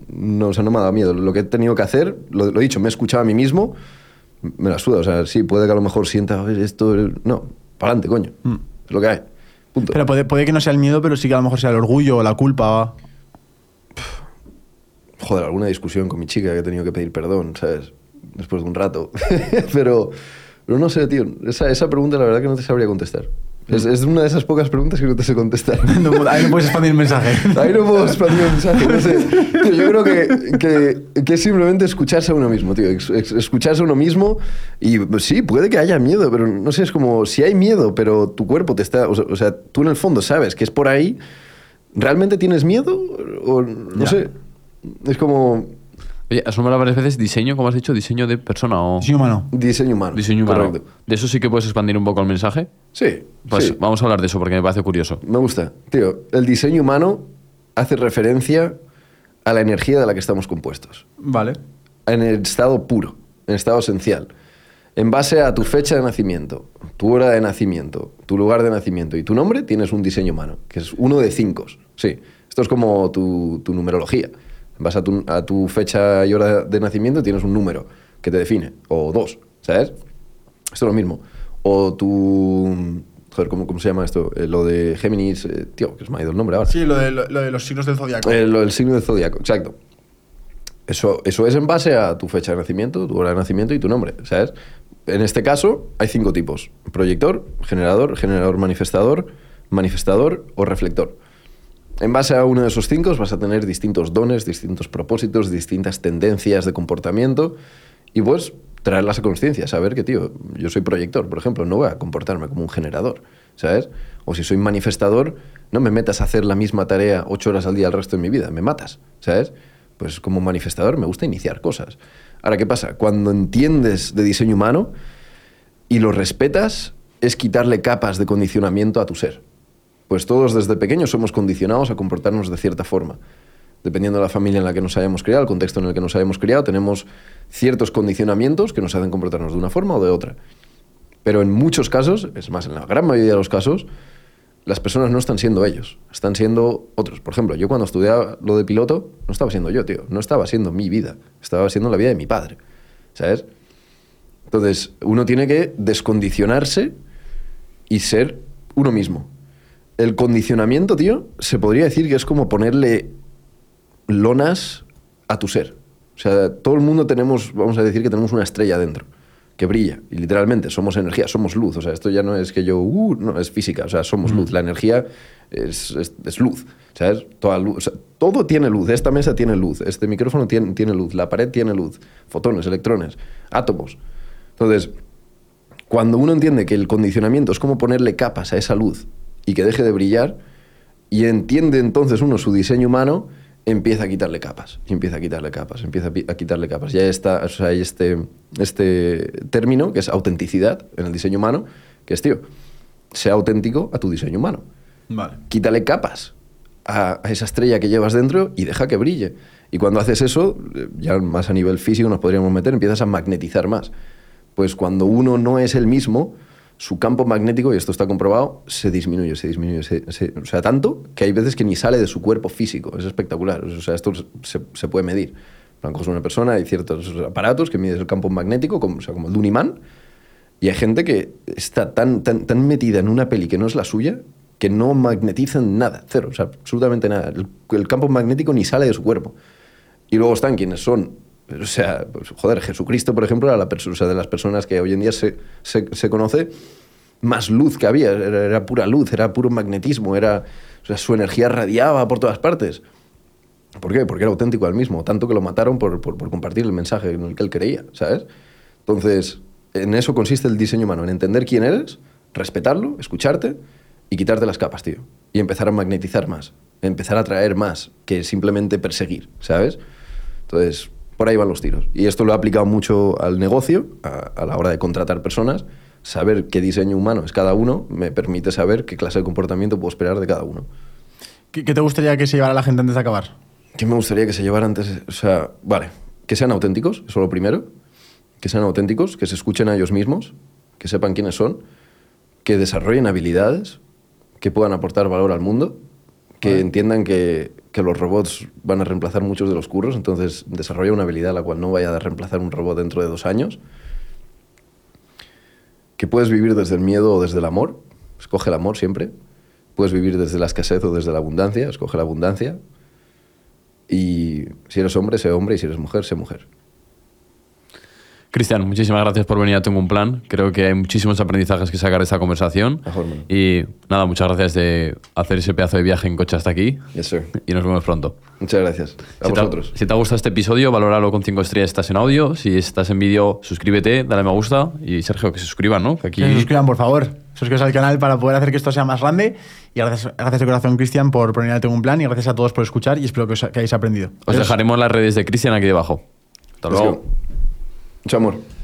no, o sea, no me ha dado miedo. Lo que he tenido que hacer, lo, lo he dicho, me he escuchado a mí mismo, me la suda. O sea, sí, puede que a lo mejor sienta, a ver, esto. No, para adelante, coño. Es lo que hay. Punto. Pero puede, puede que no sea el miedo, pero sí que a lo mejor sea el orgullo o la culpa. Joder, alguna discusión con mi chica que he tenido que pedir perdón, ¿sabes? Después de un rato. pero, pero no sé, tío. Esa, esa pregunta la verdad que no te sabría contestar. Es, es una de esas pocas preguntas que no te sé contestar. No, ahí no puedes expandir el mensaje. Ahí no puedo expandir el mensaje, no sé. Tío, yo creo que, que, que es simplemente escucharse a uno mismo, tío. Escucharse a uno mismo y pues, sí, puede que haya miedo, pero no sé, es como si hay miedo, pero tu cuerpo te está... O sea, o sea, tú en el fondo sabes que es por ahí, ¿realmente tienes miedo? O no Ya. sé. Es como Oye, has nombrado varias veces diseño, como has dicho, diseño de persona o Sí, humano. diseño humano. diseño humano. Correcto. ¿De eso sí que puedes expandir un poco el mensaje? Sí, Pues sí. vamos a hablar de eso porque me parece curioso. Me gusta. Tío, el diseño humano hace referencia a la energía de la que estamos compuestos. Vale. en el estado puro, en estado esencial, en base a tu fecha de nacimiento, tu hora de nacimiento, tu lugar de nacimiento y tu nombre, tienes un diseño humano, que es uno de cinco. Sí, esto es como tu, tu numerología. Base a tu, a tu fecha y hora de nacimiento tienes un número que te define, o dos, ¿sabes? Esto es lo mismo. O tu... Joder, ¿cómo, cómo se llama esto? Eh, lo de Géminis, eh, tío, que se me ha ido el nombre ahora. Sí, lo de, lo, lo de los signos del zodiaco. Eh, lo del signo del zodiaco, exacto. Eso, eso es en base a tu fecha de nacimiento, tu hora de nacimiento y tu nombre, ¿sabes? en este caso hay cinco tipos. Proyector, generador, generador manifestador, manifestador o reflector. En base a uno de esos cinco vas a tener distintos dones, distintos propósitos, distintas tendencias de comportamiento y pues traerlas a conciencia, saber que, tío, yo soy proyector, por ejemplo, no voy a comportarme como un generador, ¿sabes? O si soy manifestador, no me metas a hacer la misma tarea ocho horas al día el resto de mi vida, me matas, ¿sabes? Pues como manifestador me gusta iniciar cosas. Ahora, ¿qué pasa? Cuando entiendes de diseño humano y lo respetas, es quitarle capas de condicionamiento a tu ser. Pues todos desde pequeños somos condicionados a comportarnos de cierta forma. Dependiendo de la familia en la que nos hayamos criado, el contexto en el que nos hayamos criado, tenemos ciertos condicionamientos que nos hacen comportarnos de una forma o de otra. Pero en muchos casos, es más, en la gran mayoría de los casos, las personas no están siendo ellos, están siendo otros. Por ejemplo, yo cuando estudiaba lo de piloto, no estaba siendo yo, tío, no estaba siendo mi vida, estaba siendo la vida de mi padre, ¿sabes? Entonces, uno tiene que descondicionarse y ser uno mismo. El condicionamiento, tío, se podría decir que es como ponerle lonas a tu ser. O sea, todo el mundo tenemos, vamos a decir que tenemos una estrella dentro que brilla. Y literalmente somos energía, somos luz. O sea, esto ya no es que yo, uh, no, es física. O sea, somos luz. La energía es, es, luz. ¿Sabes? Toda luz. todo tiene luz. Esta mesa tiene luz. Este micrófono tiene, tiene luz. La pared tiene luz. Fotones, electrones, átomos. Entonces, cuando uno entiende que el condicionamiento es como ponerle capas a esa luz y que deje de brillar, y entiende entonces uno su diseño humano, empieza a quitarle capas, y empieza a quitarle capas, empieza a quitarle capas. Ya está, o sea, hay este, este término que es autenticidad en el diseño humano, que es, tío, sea auténtico a tu diseño humano. Vale. Quítale capas a, esa estrella que llevas dentro y deja que brille. Y cuando haces eso, ya más a nivel físico nos podríamos meter, empiezas a magnetizar más. Pues cuando uno no es el mismo, su campo magnético, y esto está comprobado, se disminuye, se disminuye. o sea, tanto que hay veces que ni sale de su cuerpo físico. Es espectacular. O sea, esto se, se puede medir. Coges una persona, hay ciertos aparatos que miden el campo magnético, como, o sea, como el de un imán, y hay gente que está tan, tan, tan metida en una peli que no es la suya que no magnetizan nada, cero, o sea, absolutamente nada. El, campo magnético ni sale de su cuerpo. Y luego están quienes son o sea, pues, joder, Jesucristo, por ejemplo, era la o sea, de las personas que hoy en día se, se, conoce más luz que había, era, pura luz, era puro magnetismo, era, o sea, su energía radiaba por todas partes. ¿Por qué? Porque era auténtico al mismo, tanto que lo mataron por, por, por compartir el mensaje en el que él creía, ¿sabes? Entonces, en eso consiste el diseño humano, en entender quién eres, respetarlo, escucharte y quitarte las capas, tío. Y empezar a magnetizar más, empezar a atraer más que simplemente perseguir, ¿sabes? Entonces, por ahí van los tiros. Y esto lo he aplicado mucho al negocio, a, la hora de contratar personas. Saber qué diseño humano es cada uno me permite saber qué clase de comportamiento puedo esperar de cada uno. ¿Qué, te gustaría que se llevara la gente antes de acabar? ¿Qué me gustaría que se llevara antes? O sea, vale, que sean auténticos, eso es lo primero. Que sean auténticos, que se escuchen a ellos mismos, que sepan quiénes son, que desarrollen habilidades, que puedan aportar valor al mundo, que entiendan que que los robots van a reemplazar muchos de los curros, entonces desarrolla una habilidad la cual no vaya a reemplazar un robot dentro de dos años. Que puedes vivir desde el miedo o desde el amor, escoge el amor siempre. Puedes vivir desde la escasez o desde la abundancia, escoge la abundancia. Y si eres hombre, sé hombre, y si eres mujer, sé mujer. Cristian, muchísimas gracias por venir a Tengo un Plan. Creo que hay muchísimos aprendizajes que sacar de esta conversación. y nada, muchas gracias de hacer ese pedazo de viaje en coche hasta aquí. Yes, sir. Y nos vemos pronto. Muchas gracias. A si vosotros. Te, si te ha gustado este episodio, valóralo con 5 estrellas si estás en audio. Si estás en vídeo, suscríbete, dale me gusta. Y Sergio, que se suscriban, ¿no? Que, aquí... que se suscriban, por favor. Suscríbete al canal para poder hacer que esto sea más grande. Y gracias, gracias de corazón, Cristian, por poner a Tengo un Plan. Y gracias a todos por escuchar. Y espero que, os, que hayáis aprendido. Os dejaremos las redes de Cristian aquí debajo. Hasta luego. Mucho amor.